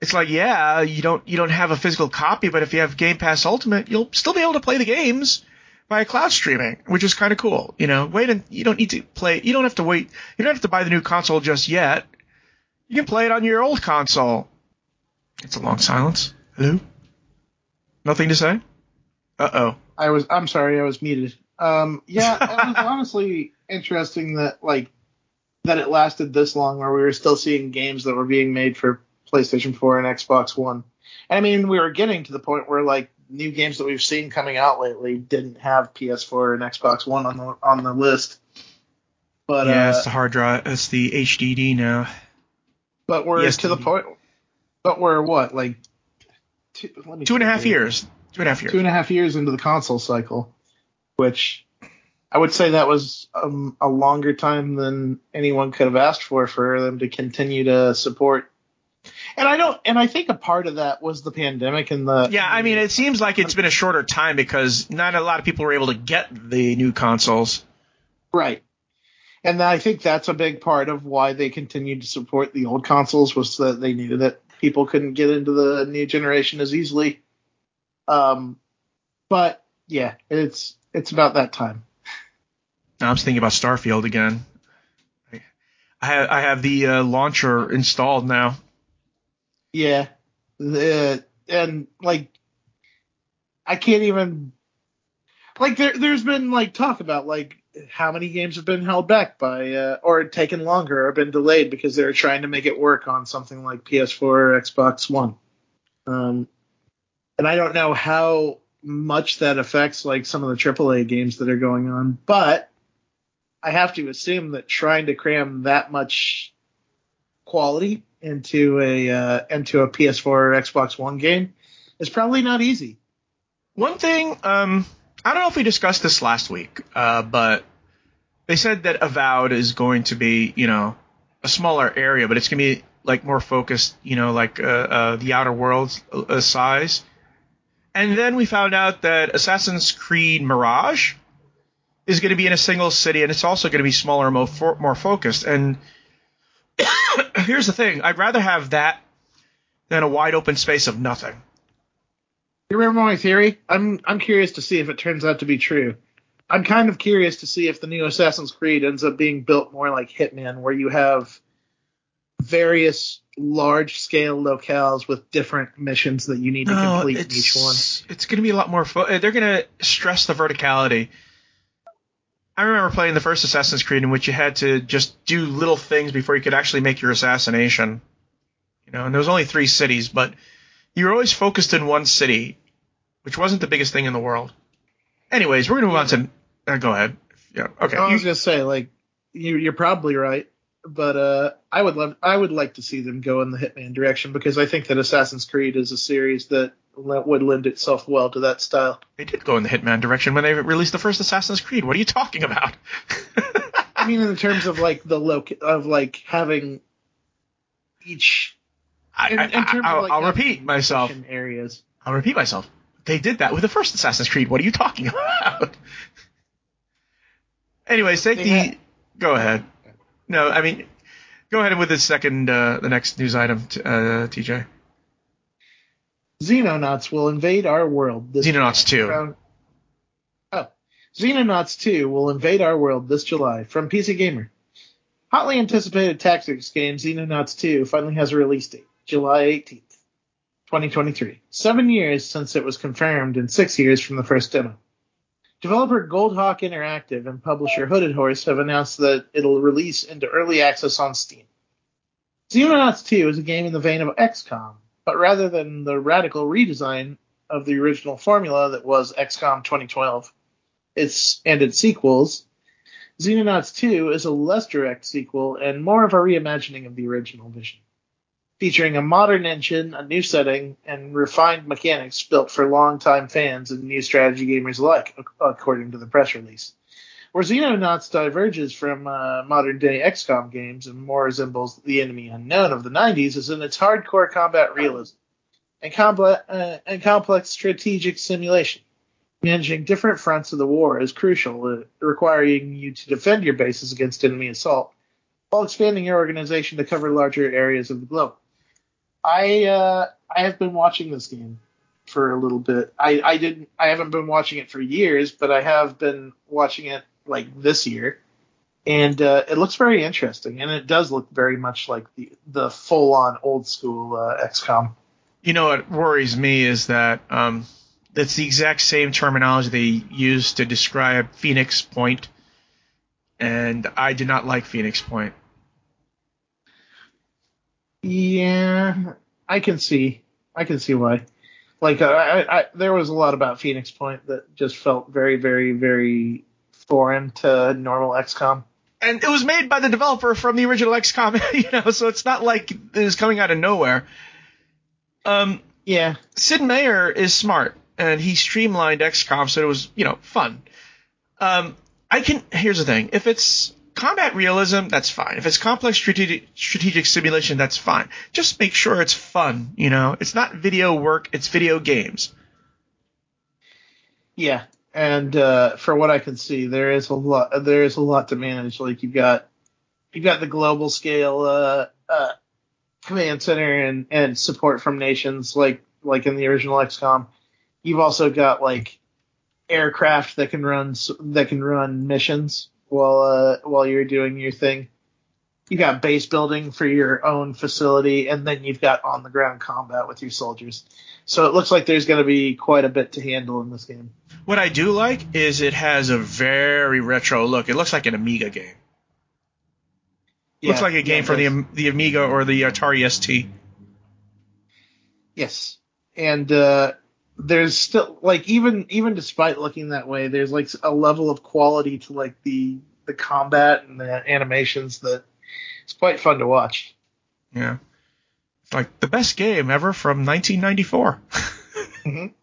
It's like, yeah, you don't you don't have a physical copy, but if you have Game Pass Ultimate, you'll still be able to play the games via cloud streaming, which is kind of cool. You know, wait, and you don't need to play. You don't have to wait. You don't have to buy the new console just yet. You can play it on your old console. It's a long silence. Hello. Nothing to say. Uh oh. I was I'm sorry, I was muted. Um, yeah, (laughs) it was honestly interesting that like that it lasted this long, where we were still seeing games that were being made for PlayStation 4 and Xbox One. I mean, we were getting to the point where like new games that we've seen coming out lately didn't have PS4 and Xbox One on the on the list. But yeah, uh, it's the hard drive. It's the HDD now. but we're yes, to the point. But we're what like two, let me Two and a half years. Two and a half years. two and a half years into the console cycle, which I would say that was um, a longer time than anyone could have asked for for them to continue to support. And I don't, and I think a part of that was the pandemic and the Yeah, I mean, it seems like it's been a shorter time because not a lot of people were able to get the new consoles. right. And I think that's a big part of why they continued to support the old consoles was that they knew that people couldn't get into the new generation as easily. Um, but yeah, it's it's about that time. Now I'm thinking about Starfield again. I I have, I have the uh, launcher installed now. Yeah. The, and like I can't even like there there's been like talk about like how many games have been held back by uh, or taken longer or been delayed because they're trying to make it work on something like PS4 or Xbox One. Um and I don't know how much that affects like some of the AAA games that are going on, but I have to assume that trying to cram that much quality into a uh, into a PS4 or Xbox One game is probably not easy. One thing, um, I don't know if we discussed this last week, uh, but they said that Avowed is going to be, you know, a smaller area, but it's going to be like more focused, you know, like uh, uh, the Outer Worlds uh, size. And then we found out that Assassin's Creed Mirage is going to be in a single city, and it's also going to be smaller more, more focused. And here's the thing: I'd rather have that than a wide open space of nothing. You remember my theory? I'm I'm curious to see if it turns out to be true. I'm kind of curious to see if the new Assassin's Creed ends up being built more like Hitman, where you have various large scale locales with different missions that you need to complete in each one. It's going to be a lot more. Fo- they're going to stress the verticality. I remember playing the first Assassin's Creed in which you had to just do little things before you could actually make your assassination. You know, and there was only three cities, but you were always focused in one city, which wasn't the biggest thing in the world. Anyways, we're going to move on to. Uh, go ahead. Yeah. Okay. I was You- gonna say, like, you, you're probably right, but uh, I would love, I would like to see them go in the Hitman direction because I think that Assassin's Creed is a series that le- would lend itself well to that style. they did go in the Hitman direction when they released the first Assassin's Creed. What are you talking about? (laughs) I mean, in terms of like the loc of like having each. In, I, in terms I'll, of, like, I'll repeat myself. Areas. I'll repeat myself. They did that with the first Assassin's Creed. What are you talking (laughs) about? Anyways, take They the. had- go ahead. No, I mean, go ahead with the second, uh, the next news item, t- uh, TJ. Xenonauts will invade our world. This Xenonauts 2. From- Oh, Xenonauts 2 will invade our world this July from PC Gamer. Hotly anticipated tactics game Xenonauts 2 finally has a release date, July 18th, 2023. Seven years since it was confirmed and six years from the first demo. Developer Goldhawk Interactive and publisher Hooded Horse have announced that it'll release into early access on Steam. Xenonauts 2 is a game in the vein of XCOM, but rather than the radical redesign of the original formula that was XCOM 2012 its, and its sequels, Xenonauts 2 is a less direct sequel and more of a reimagining of the original vision. Featuring a modern engine, a new setting, and refined mechanics built for longtime fans and new strategy gamers alike, according to the press release. Where Xenonauts diverges from uh, modern day XCOM games and more resembles the enemy unknown of the 90s is in its hardcore combat realism and, uh, and complex strategic simulation. Managing different fronts of the war is crucial, uh, requiring you to defend your bases against enemy assault while expanding your organization to cover larger areas of the globe. I uh, I have been watching this game for a little bit. I, I didn't I haven't been watching it for years, but I have been watching it like this year, and uh, it looks very interesting, and it does look very much like the the full on old school uh, XCOM. You know what worries me is that um, that's the exact same terminology they use to describe Phoenix Point, and I did not like Phoenix Point. Yeah, I can see. I can see why. Like, I, I, I, there was a lot about Phoenix Point that just felt very, very, very foreign to normal XCOM. And it was made by the developer from the original XCOM, (laughs) you know, so it's not like it was coming out of nowhere. Um, Yeah, Sid Meier is smart, and he streamlined XCOM so it was, you know, fun. Um, I can. Here's the thing: if it's combat realism, that's fine. If it's complex strategic strategic simulation, that's fine. Just make sure it's fun. You know, it's not video work; it's video games. yeah. And uh, for what I can see, there is a lot. There is a lot to manage. Like you've got, you've got the global scale uh, uh, command center and, and support from nations, like like in the original XCOM. You've also got like aircraft that can run that can run missions while uh, while you're doing your thing. You got base building for your own facility, and then you've got on the ground combat with your soldiers. So it looks like there's going to be quite a bit to handle in this game. What I do like is it has a very retro look. It looks like an Amiga game. looks like a game yeah, for the the Amiga or the Atari ST. Yes, and uh, there's still like even even despite looking that way, there's like a level of quality to like the the combat and the animations that it's quite fun to watch. Yeah, it's like the best game ever from 1994. Mhm. (laughs)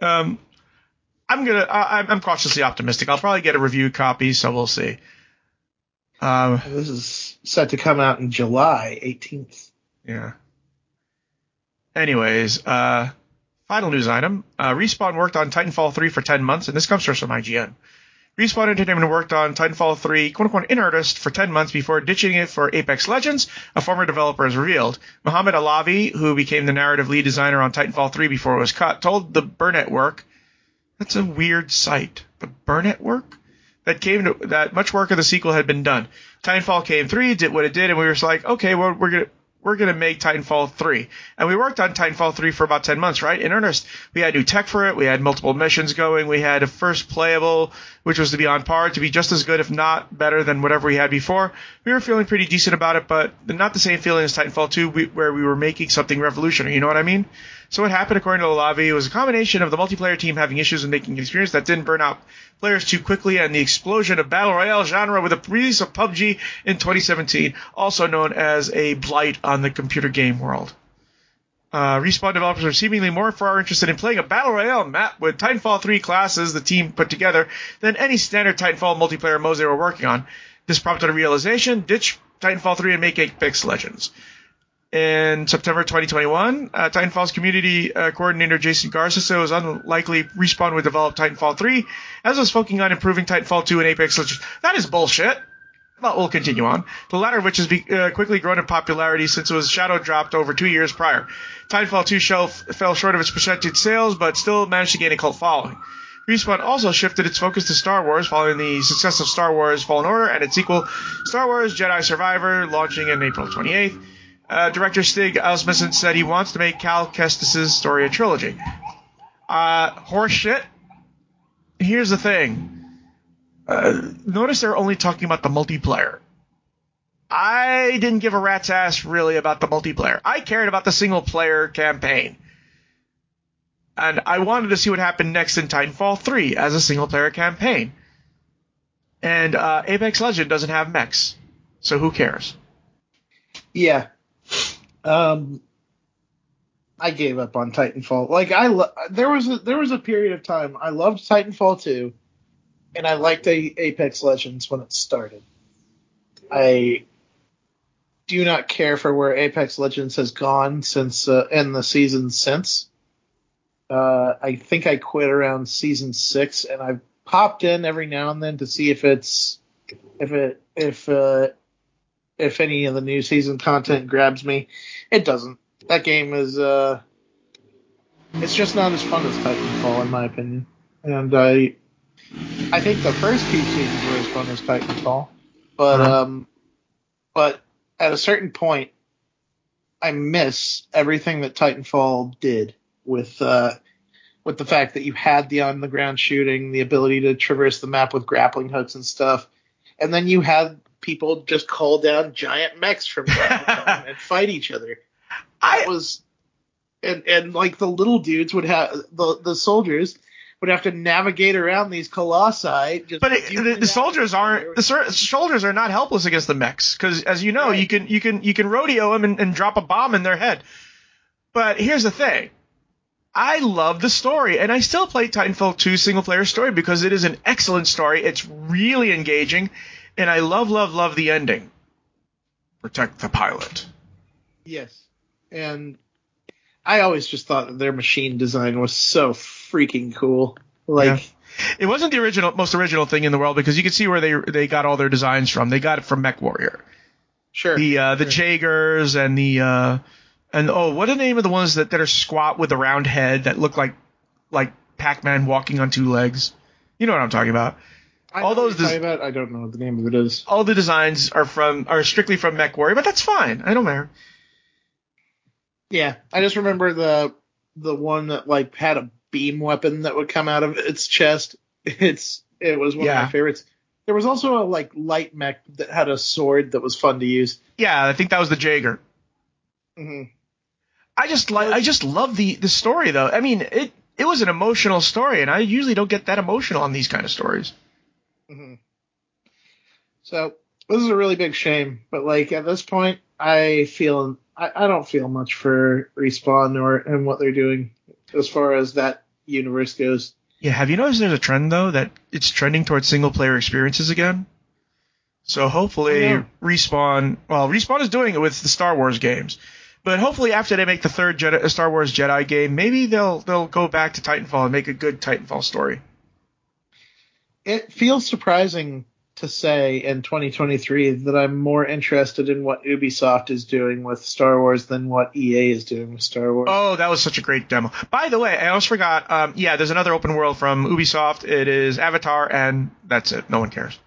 Um, I'm gonna. I, I'm- cautiously optimistic. I'll probably get a review copy, so we'll see. Um, This is set to come out in July 18th. yeah. Anyways, uh, final news item. Uh, Respawn worked on Titanfall 3 for 10 months, and this comes from IGN. Respawn Entertainment worked on Titanfall 3, quote unquote, in earnest for 10 months before ditching it for Apex Legends, a former developer has revealed. Mohammed Alavi, who became the narrative lead designer on Titanfall 3 before it was cut, told the Burnett work, that's a weird site, the Burnett work? That came to, that much work of the sequel had been done. Titanfall came 3, did what it did, and we were just like, okay, well, we're gonna, we're gonna make Titanfall 3. And we worked on Titanfall 3 for about 10 months, right? In earnest. We had new tech for it, we had multiple missions going, we had a first playable, which was to be on par, to be just as good, if not better than whatever we had before. We were feeling pretty decent about it, but not the same feeling as Titanfall 2, we, where we were making something revolutionary, you know what I mean? So what happened, according to Alavi, was a combination of the multiplayer team having issues with making an experience that didn't burn out players too quickly and the explosion of battle royale genre with the release of PUBG in 2017, also known as a blight on the computer game world. Uh, Respawn developers are seemingly more far interested in playing a battle royale map with Titanfall 3 classes the team put together than any standard Titanfall multiplayer modes they were working on. This prompted a realization: ditch Titanfall 3 and make Apex Legends. In September 2021, uh, Titanfall's community uh, coordinator Jason Garza said it was unlikely Respawn would develop Titanfall 3, as was focusing on improving Titanfall 2 and Apex Legends. That is bullshit. But we'll continue on. The latter of which has be, uh, quickly grown in popularity since it was shadow dropped over two years prior. Titanfall 2 show fell short of its projected sales, but still managed to gain a cult following. Respawn also shifted its focus to Star Wars following the success of Star Wars Fallen Order and its sequel, Star Wars Jedi Survivor, launching in April 28th. Uh, director Stig Asmussen said he wants to make Cal Kestis' story a trilogy. Uh, horseshit. Here's the thing. Uh, notice they're only talking about the multiplayer. I didn't give a rat's ass really about the multiplayer. I cared about the single player campaign. And I wanted to see what happened next in Titanfall 3 as a single player campaign. And uh, Apex Legend doesn't have mechs. So who cares? Yeah. Um, I gave up on Titanfall. Like I, lo- there was a, there was a period of time I loved Titanfall 2, and I liked a- Apex Legends when it started. I do not care for where Apex Legends has gone since uh, in the season since. Uh, I think I quit around season six, and I've popped in every now and then to see if it's if it if uh, if any of the new season content grabs me. It doesn't. That game is uh it's just not as fun as Titanfall in my opinion. And I I think the first few seasons were as fun as Titanfall. But Uh-huh. um but at a certain point I miss everything that Titanfall did with uh with the fact that you had the on the ground shooting, the ability to traverse the map with grappling hooks and stuff. And then you had people just call down giant mechs from (laughs) and fight each other. That I was, and and like the little dudes would have the the soldiers would have to navigate around these colossi. Just but it, the, the soldiers aren't the ser- soldiers are not helpless against the mechs because as you know Right. you can you can you can rodeo them and, and drop a bomb in their head. But here's the thing. I love the story, and I still play Titanfall 2 single player story because it is an excellent story. It's really engaging, and I love, love, love the ending. Protect the pilot. Yes, and I always just thought that their machine design was so freaking cool. Like, It wasn't the original, most original thing in the world because you can see where they they got all their designs from. They got it from Mech Warrior. sure, The uh, the Jagers and the uh, and oh, what are the name of the ones that, that are squat with a round head that look like like Pac-Man walking on two legs? You know what I'm talking about. I all those des- about. I don't know what the name of it is. All the designs are from are strictly from MechWarrior, but that's fine. I don't care. Yeah, I just remember the the one that like had a beam weapon that would come out of its chest. (laughs) It's it was one of my favorites. There was also a like light mech that had a sword that was fun to use. Yeah, I think that was the Jager. hmm I just like I just love the the story though. I mean, it it was an emotional story, and I usually don't get that emotional on these kind of stories. Hmm So this is a really big shame, but like at this point, I feel I, I don't feel much for respawn or and what they're doing as far as that universe goes. Yeah, have you noticed there's a trend though that it's trending towards single player experiences again? So hopefully know. respawn. Well, respawn is doing it with the Star Wars games, but hopefully after they make the third Jedi, Star Wars Jedi game, maybe they'll they'll go back to Titanfall and make a good Titanfall story. It feels surprising to say in 2023 that I'm more interested in what Ubisoft is doing with Star Wars than what EA is doing with Star Wars. Oh, that was such a great demo. By the way, I almost forgot. Um, yeah, there's another open world from Ubisoft. It is Avatar, and that's it. No one cares.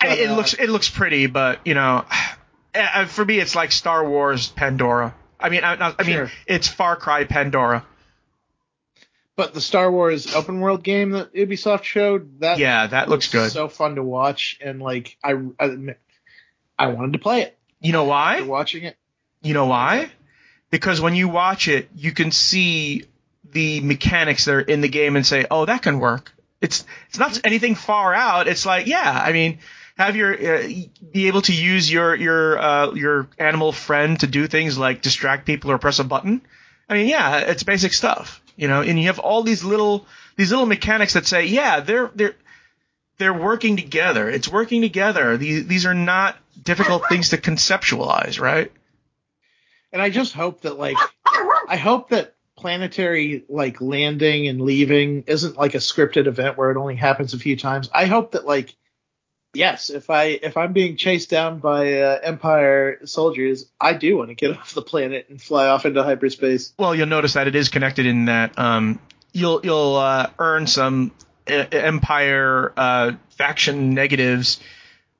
I mean, it uh, looks it looks pretty, but you know, uh, (sighs) for me, it's like Star Wars Pandora. I mean, I, I mean, Sure. it's Far Cry Pandora. But the Star Wars open world game that Ubisoft showed, that Yeah, that looks good. So fun to watch, and like I, I, I wanted to play it. You know why? After watching it, You know why? Because when you watch it, you can see the mechanics that are in the game and say, "Oh, that can work." It's it's not anything far out. It's like, yeah, I mean, have your uh, be able to use your your uh, your animal friend to do things like distract people or press a button. I mean, yeah, it's basic stuff, you know. And you have all these little these little mechanics that say, yeah, they're they're they're working together. It's working together. These these are not difficult things to conceptualize, right? and I just hope that like, I hope that planetary like landing and leaving isn't like a scripted event where it only happens a few times. I hope that like, yes, if I if I'm being chased down by uh, Empire soldiers, I do want to get (laughs) off the planet and fly off into hyperspace. Well, you'll notice that it is connected in that um, you'll you'll uh, earn some uh, Empire uh, faction negatives,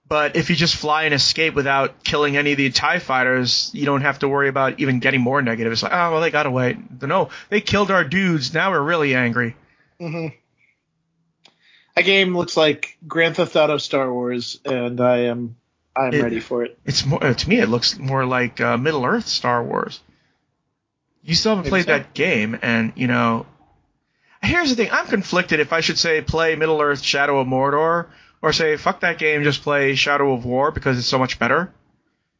but if you just fly and escape without killing any of the Tie fighters, you don't have to worry about even getting more negative. It's like, oh well, they got away. No, they killed our dudes. Now we're really angry. hmm A game looks like Grand Theft Auto Star Wars, and I am I'm It- ready for it. It's more to me. It looks more like uh, Middle Earth Star Wars. You still haven't played that game, and you know. Here's the thing. I'm conflicted if I should say play Middle Earth Shadow of Mordor or say fuck that game, just play Shadow of War because it's so much better.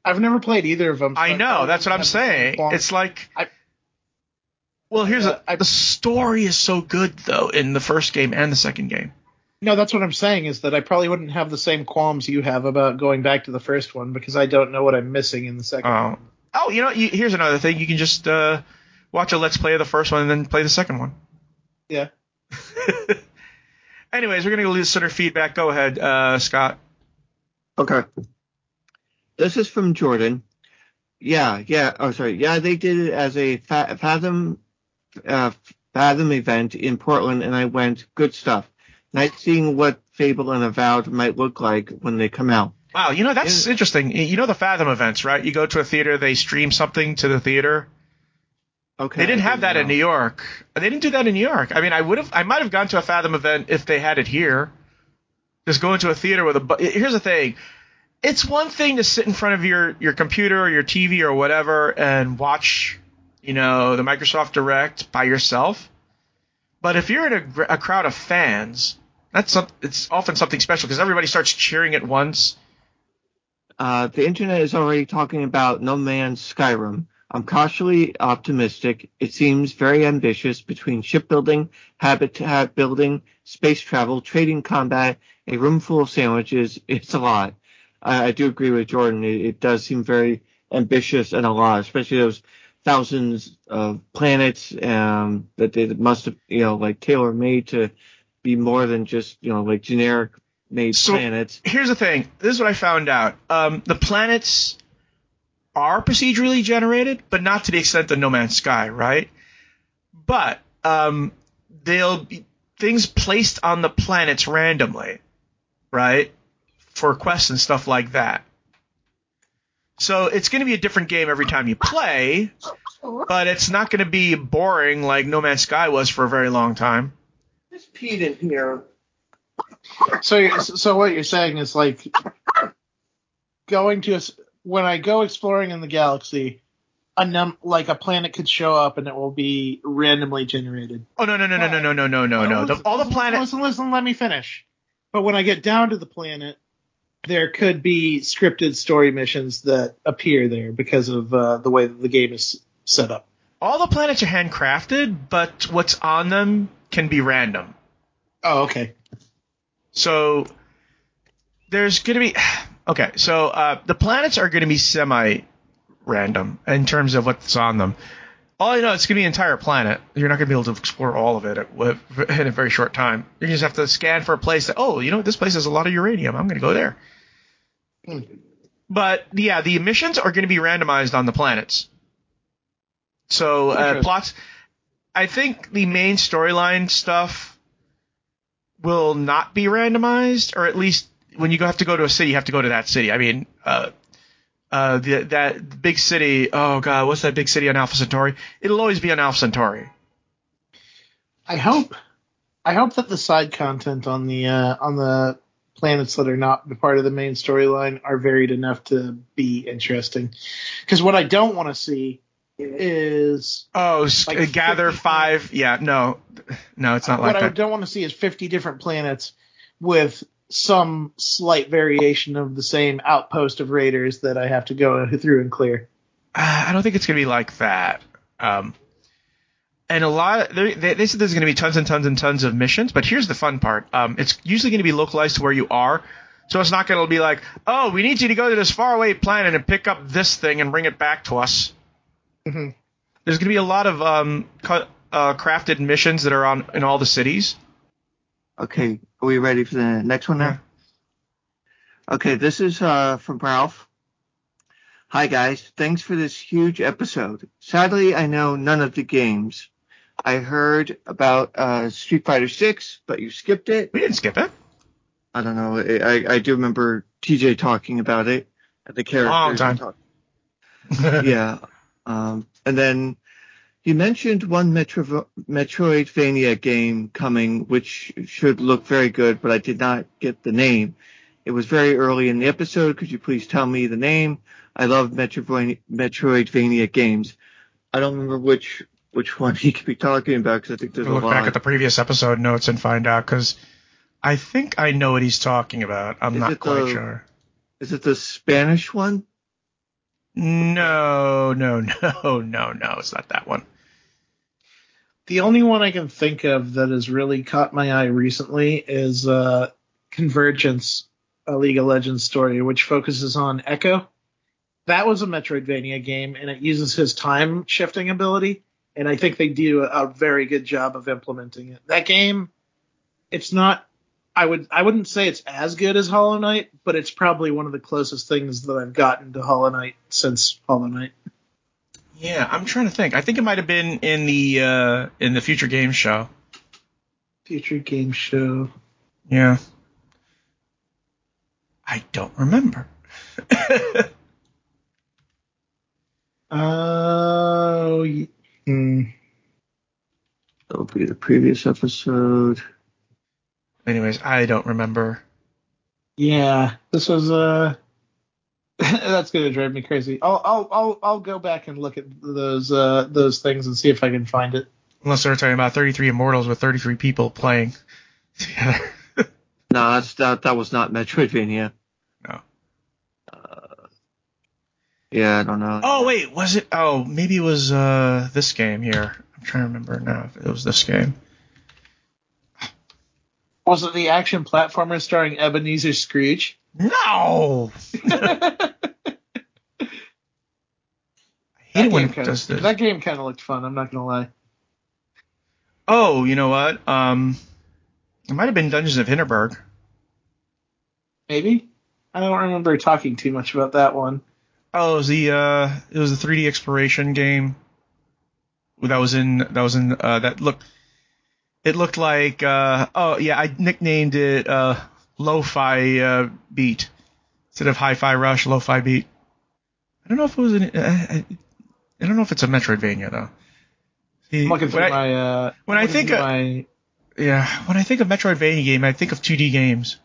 I've never played either of them. so I know. probably That's what I'm have the same saying. It's like. I- well, here's Uh, a, I- the story is so good though in the first game and the second game. No, that's what I'm saying is that I probably wouldn't have the same qualms you have about going back to the first one because I don't know what I'm missing in the second. Oh, one. oh, you know, you, here's another thing. You can just uh, watch a let's play of the first one and then play the second one. Yeah. (laughs) Anyways, we're gonna go to listener feedback. Go ahead, uh, Scott. Okay. This is from Jordan. Yeah, yeah. Oh, sorry. Yeah, they did it as a fa- Fathom, uh, Fathom event in Portland, and I went. Good stuff. Nice seeing what Fable and Avowed might look like when they come out. Wow, you know that's Yeah. interesting. You know the Fathom events, right? You go to a theater, they stream something to the theater. Okay. They didn't I have that in New. York. They didn't do that in New York. I mean, I would have, I might have gone to a Fathom event if they had it here. Just going to a theater with a. Bu- Here's the thing. It's one thing to sit in front of your, your computer or your TV or whatever and watch, you know, the Microsoft Direct by yourself. But if you're in a, a crowd of fans, that's some, it's often something special because everybody starts cheering at once. Uh, the internet is already talking about No Man's Skyrim. I'm cautiously optimistic. It seems very ambitious between shipbuilding, habitat building, space travel, trading combat, a room full of sandwiches. (laughs) It's a lot. I, I do agree with Jordan. It, it does seem very ambitious and a lot, especially those thousands of planets um, that they must have, you know, like tailor made to be more than just, you know, like generic made So- planets. Here's the thing. This is what I found out. Um, the planets are procedurally generated, but not to the extent of No Man's Sky, right? But um, they'll be things placed on the planets randomly, right? For quests and stuff like that. So it's going to be a different game every time you play, but it's not going to be boring like No Man's Sky was for a very long time. Just peed in here. So, so what you're saying is like going to a s when I go exploring in the galaxy, a num like a planet could show up and it will be randomly generated. Oh no no no no no no no no no no! The, all the planets. Listen, listen, let me finish. But when I get down to the planet, there could be scripted story missions that appear there because of uh, the way that the game is set up. All the planets are handcrafted, but what's on them can be random. Oh, okay. So there's going to be (sighs) okay. So uh, the planets are going to be semi-random in terms of what's on them. All I know, it's going to be an entire planet. You're not going to be able to explore all of it at, in a very short time. You just have to scan for a place that, oh, you know, this place has a lot of uranium. I'm going to go there. But yeah, the emissions are going to be randomized on the planets. So uh, plots. I think the main storyline stuff will not be randomized, or at least when you have to go to a city, you have to go to that city. I mean, uh, uh, the, that big city. Oh god, what's that big city on Alpha Centauri? It'll always be on Alpha Centauri. I hope, I hope that the side content on the uh, on the planets that are not part of the main storyline are varied enough to be interesting. Because what I don't want to see is Oh, Like uh, gather 50 five. Yeah, no, no, it's not like that. what like I don't want to see is 50 different planets with some slight variation of the same outpost of raiders that I have to go through and clear. Uh, I don't think it's gonna be like that. Um, and a lot. They, they, they said there's gonna be tons and tons and tons of missions, but here's the fun part. Um, it's usually gonna be localized to where you are. So it's not gonna be like, oh, we need you to go to this faraway planet and pick up this thing and bring it back to us. Mhm. There's gonna be a lot of um, cu- uh, crafted missions that are on in all the cities. Okay, are we ready for the next one now? Okay, this is uh, from Ralph. Hi guys, thanks for this huge episode. Sadly, I know none of the games. I heard about uh, Street Fighter 6, but you skipped it. We didn't skip it. I don't know. I, I, I do remember TJ talking about it. and The characters. Long time. talk- yeah. (laughs) Um, and then you mentioned one Metro, Metroidvania game coming, which should look very good, but I did not get the name. It was very early in the episode. Could you please tell me the name? I love Metroidvania, Metroidvania games. I don't remember which which one he could be talking about because I think there's a look lot. back at the previous episode notes and find out because I think I know what he's talking about. I'm Is not quite the- sure. Is it the Spanish one? No, no, (laughs) no, no, no. It's not that one. The only one I can think of that has really caught my eye recently is uh, Convergence, a League of Legends story, which focuses on Ekko. That was a Metroidvania game, and it uses his time shifting ability, and I think they do a, very good job of implementing it. That game, it's not. I would I wouldn't say it's as good as Hollow Knight, but it's probably one of the closest things that I've gotten to Hollow Knight since Hollow Knight. Yeah, I'm trying to think. I think it might have been in the uh, in the future Game show. Future game show. Yeah. I don't remember. (laughs) Oh, y- hmm. That'll be the previous episode. Anyways, I don't remember. Yeah, this was uh (laughs) that's gonna drive me crazy. I'll I'll I'll I'll go back and look at those uh those things and see if I can find it. Unless they're talking about 33 Immortals with 33 people playing together. (laughs) No, that's that. That was not Metroidvania. No. Uh, yeah, I don't know. Oh wait, was it? Oh, maybe it was uh this game here. I'm trying to remember now if it was this game. Was it the action platformer starring Ebenezer Scrooge? No. I hate it when it kinda, does this. that game kind of looked fun. I'm not gonna lie. Oh, you know what? Um, it might have been Dungeons of Hinterberg. Maybe I don't remember talking too much about that one. Oh, it was the uh, it was the 3D exploration game. That was in that was in uh, that look. It looked like uh, oh yeah, I nicknamed it uh, Lo-Fi uh, Beat instead of Hi-Fi Rush. Lo-Fi Beat. I don't know if it was an. Uh, I, I don't know if it's a Metroidvania though. See, I'm looking through when I- my uh, when I think of- my yeah, when I think of Metroidvania game, I think of 2D games.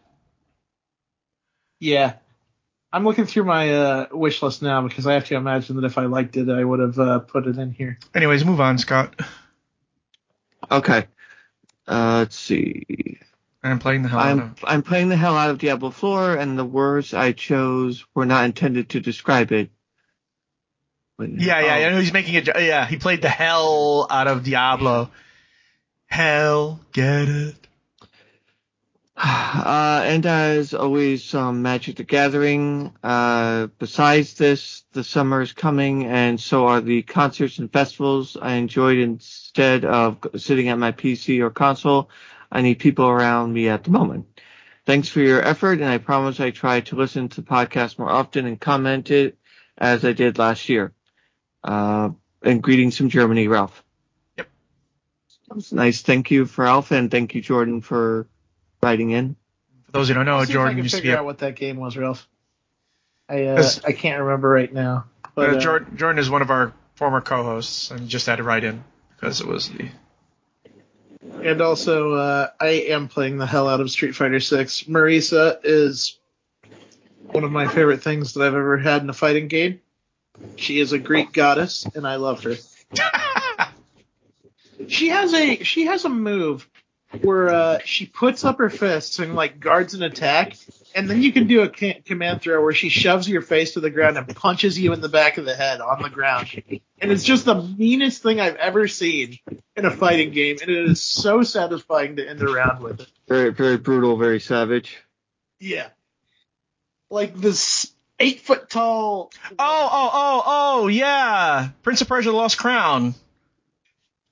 Yeah. I'm looking through my uh, wish list now because I have to imagine that if I liked it, I would have uh, put it in here. Anyways, move on, Scott. Okay. Uh, let's see. I'm playing the hell out I'm of. I'm playing the hell out of Diablo 4, and the words I chose were not intended to describe it. But- Yeah, yeah, oh. I know he's making it. Yeah, he played the hell out of Diablo. Hell, get it? (sighs) Uh, and as always, um, Magic the Gathering. Uh, besides this, the summer is coming, and so are the concerts and festivals I enjoyed instead of sitting at my PC or console. I need people around me at the moment. Thanks for your effort, and I promise I try to listen to podcasts more often and comment it as I did last year. Uh, and greetings from Germany, Ralph. Yep. That was nice. Thank you for Ralph, and thank you, Jordan, for writing in. For those who don't know, I'll see if I Jordan can used to be figure out what that game was, Ralph. I uh, I can't remember right now. But, uh, uh, Jordan, Jordan is one of our former co-hosts, and he just had to write in because it was the. and also, uh, I am playing the hell out of Street Fighter Six. Marisa is one of my favorite things that I've ever had in a fighting game. She is a Greek goddess, and I love her. (laughs) She has a she has a move where uh, she puts up her fists and like guards an attack, and then you can do a command throw where she shoves your face to the ground and punches you in the back of the head on the ground. And it's just the meanest thing I've ever seen in a fighting game, and it is so satisfying to end a round with it. Very, very brutal, very savage. Yeah, like this eight foot tall. Oh, oh, oh, oh, yeah! Prince of Persia: The Lost Crown.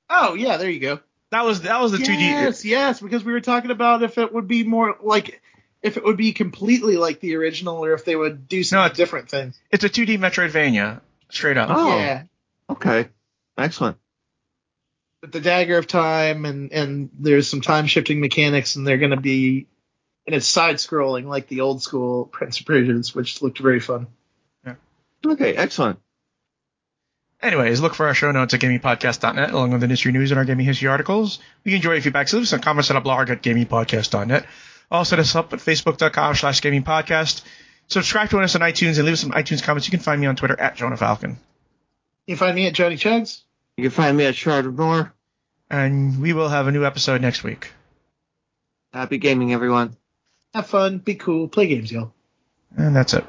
Oh yeah, there you go. That was that was the 2D. Yes, yes, because we were talking about if it would be more like if it would be completely like the original or if they would do some No, different things. It's a 2D Metroidvania, straight up. Oh. Yeah. Okay. Excellent. With the dagger of time and and there's some time shifting mechanics and they're going to be and it's side scrolling like the old school Prince of Persians, which looked very fun. Yeah. Okay, excellent. Anyways, look for our show notes at gamingpodcast.net along with the industry news and our gaming history articles. We enjoy your feedback, so leave us some comments at our blog at gamingpodcast.net. Also, hit us up at facebook.com slash gamingpodcast. Subscribe to us on iTunes and leave us some iTunes comments. You can find me on Twitter at Jonah Falcon. You can find me at Johnny Chugs. You can find me at Shard of Moor. And we will have a new episode next week. Happy gaming, everyone. Have fun, be cool, play games, y'all. And that's it.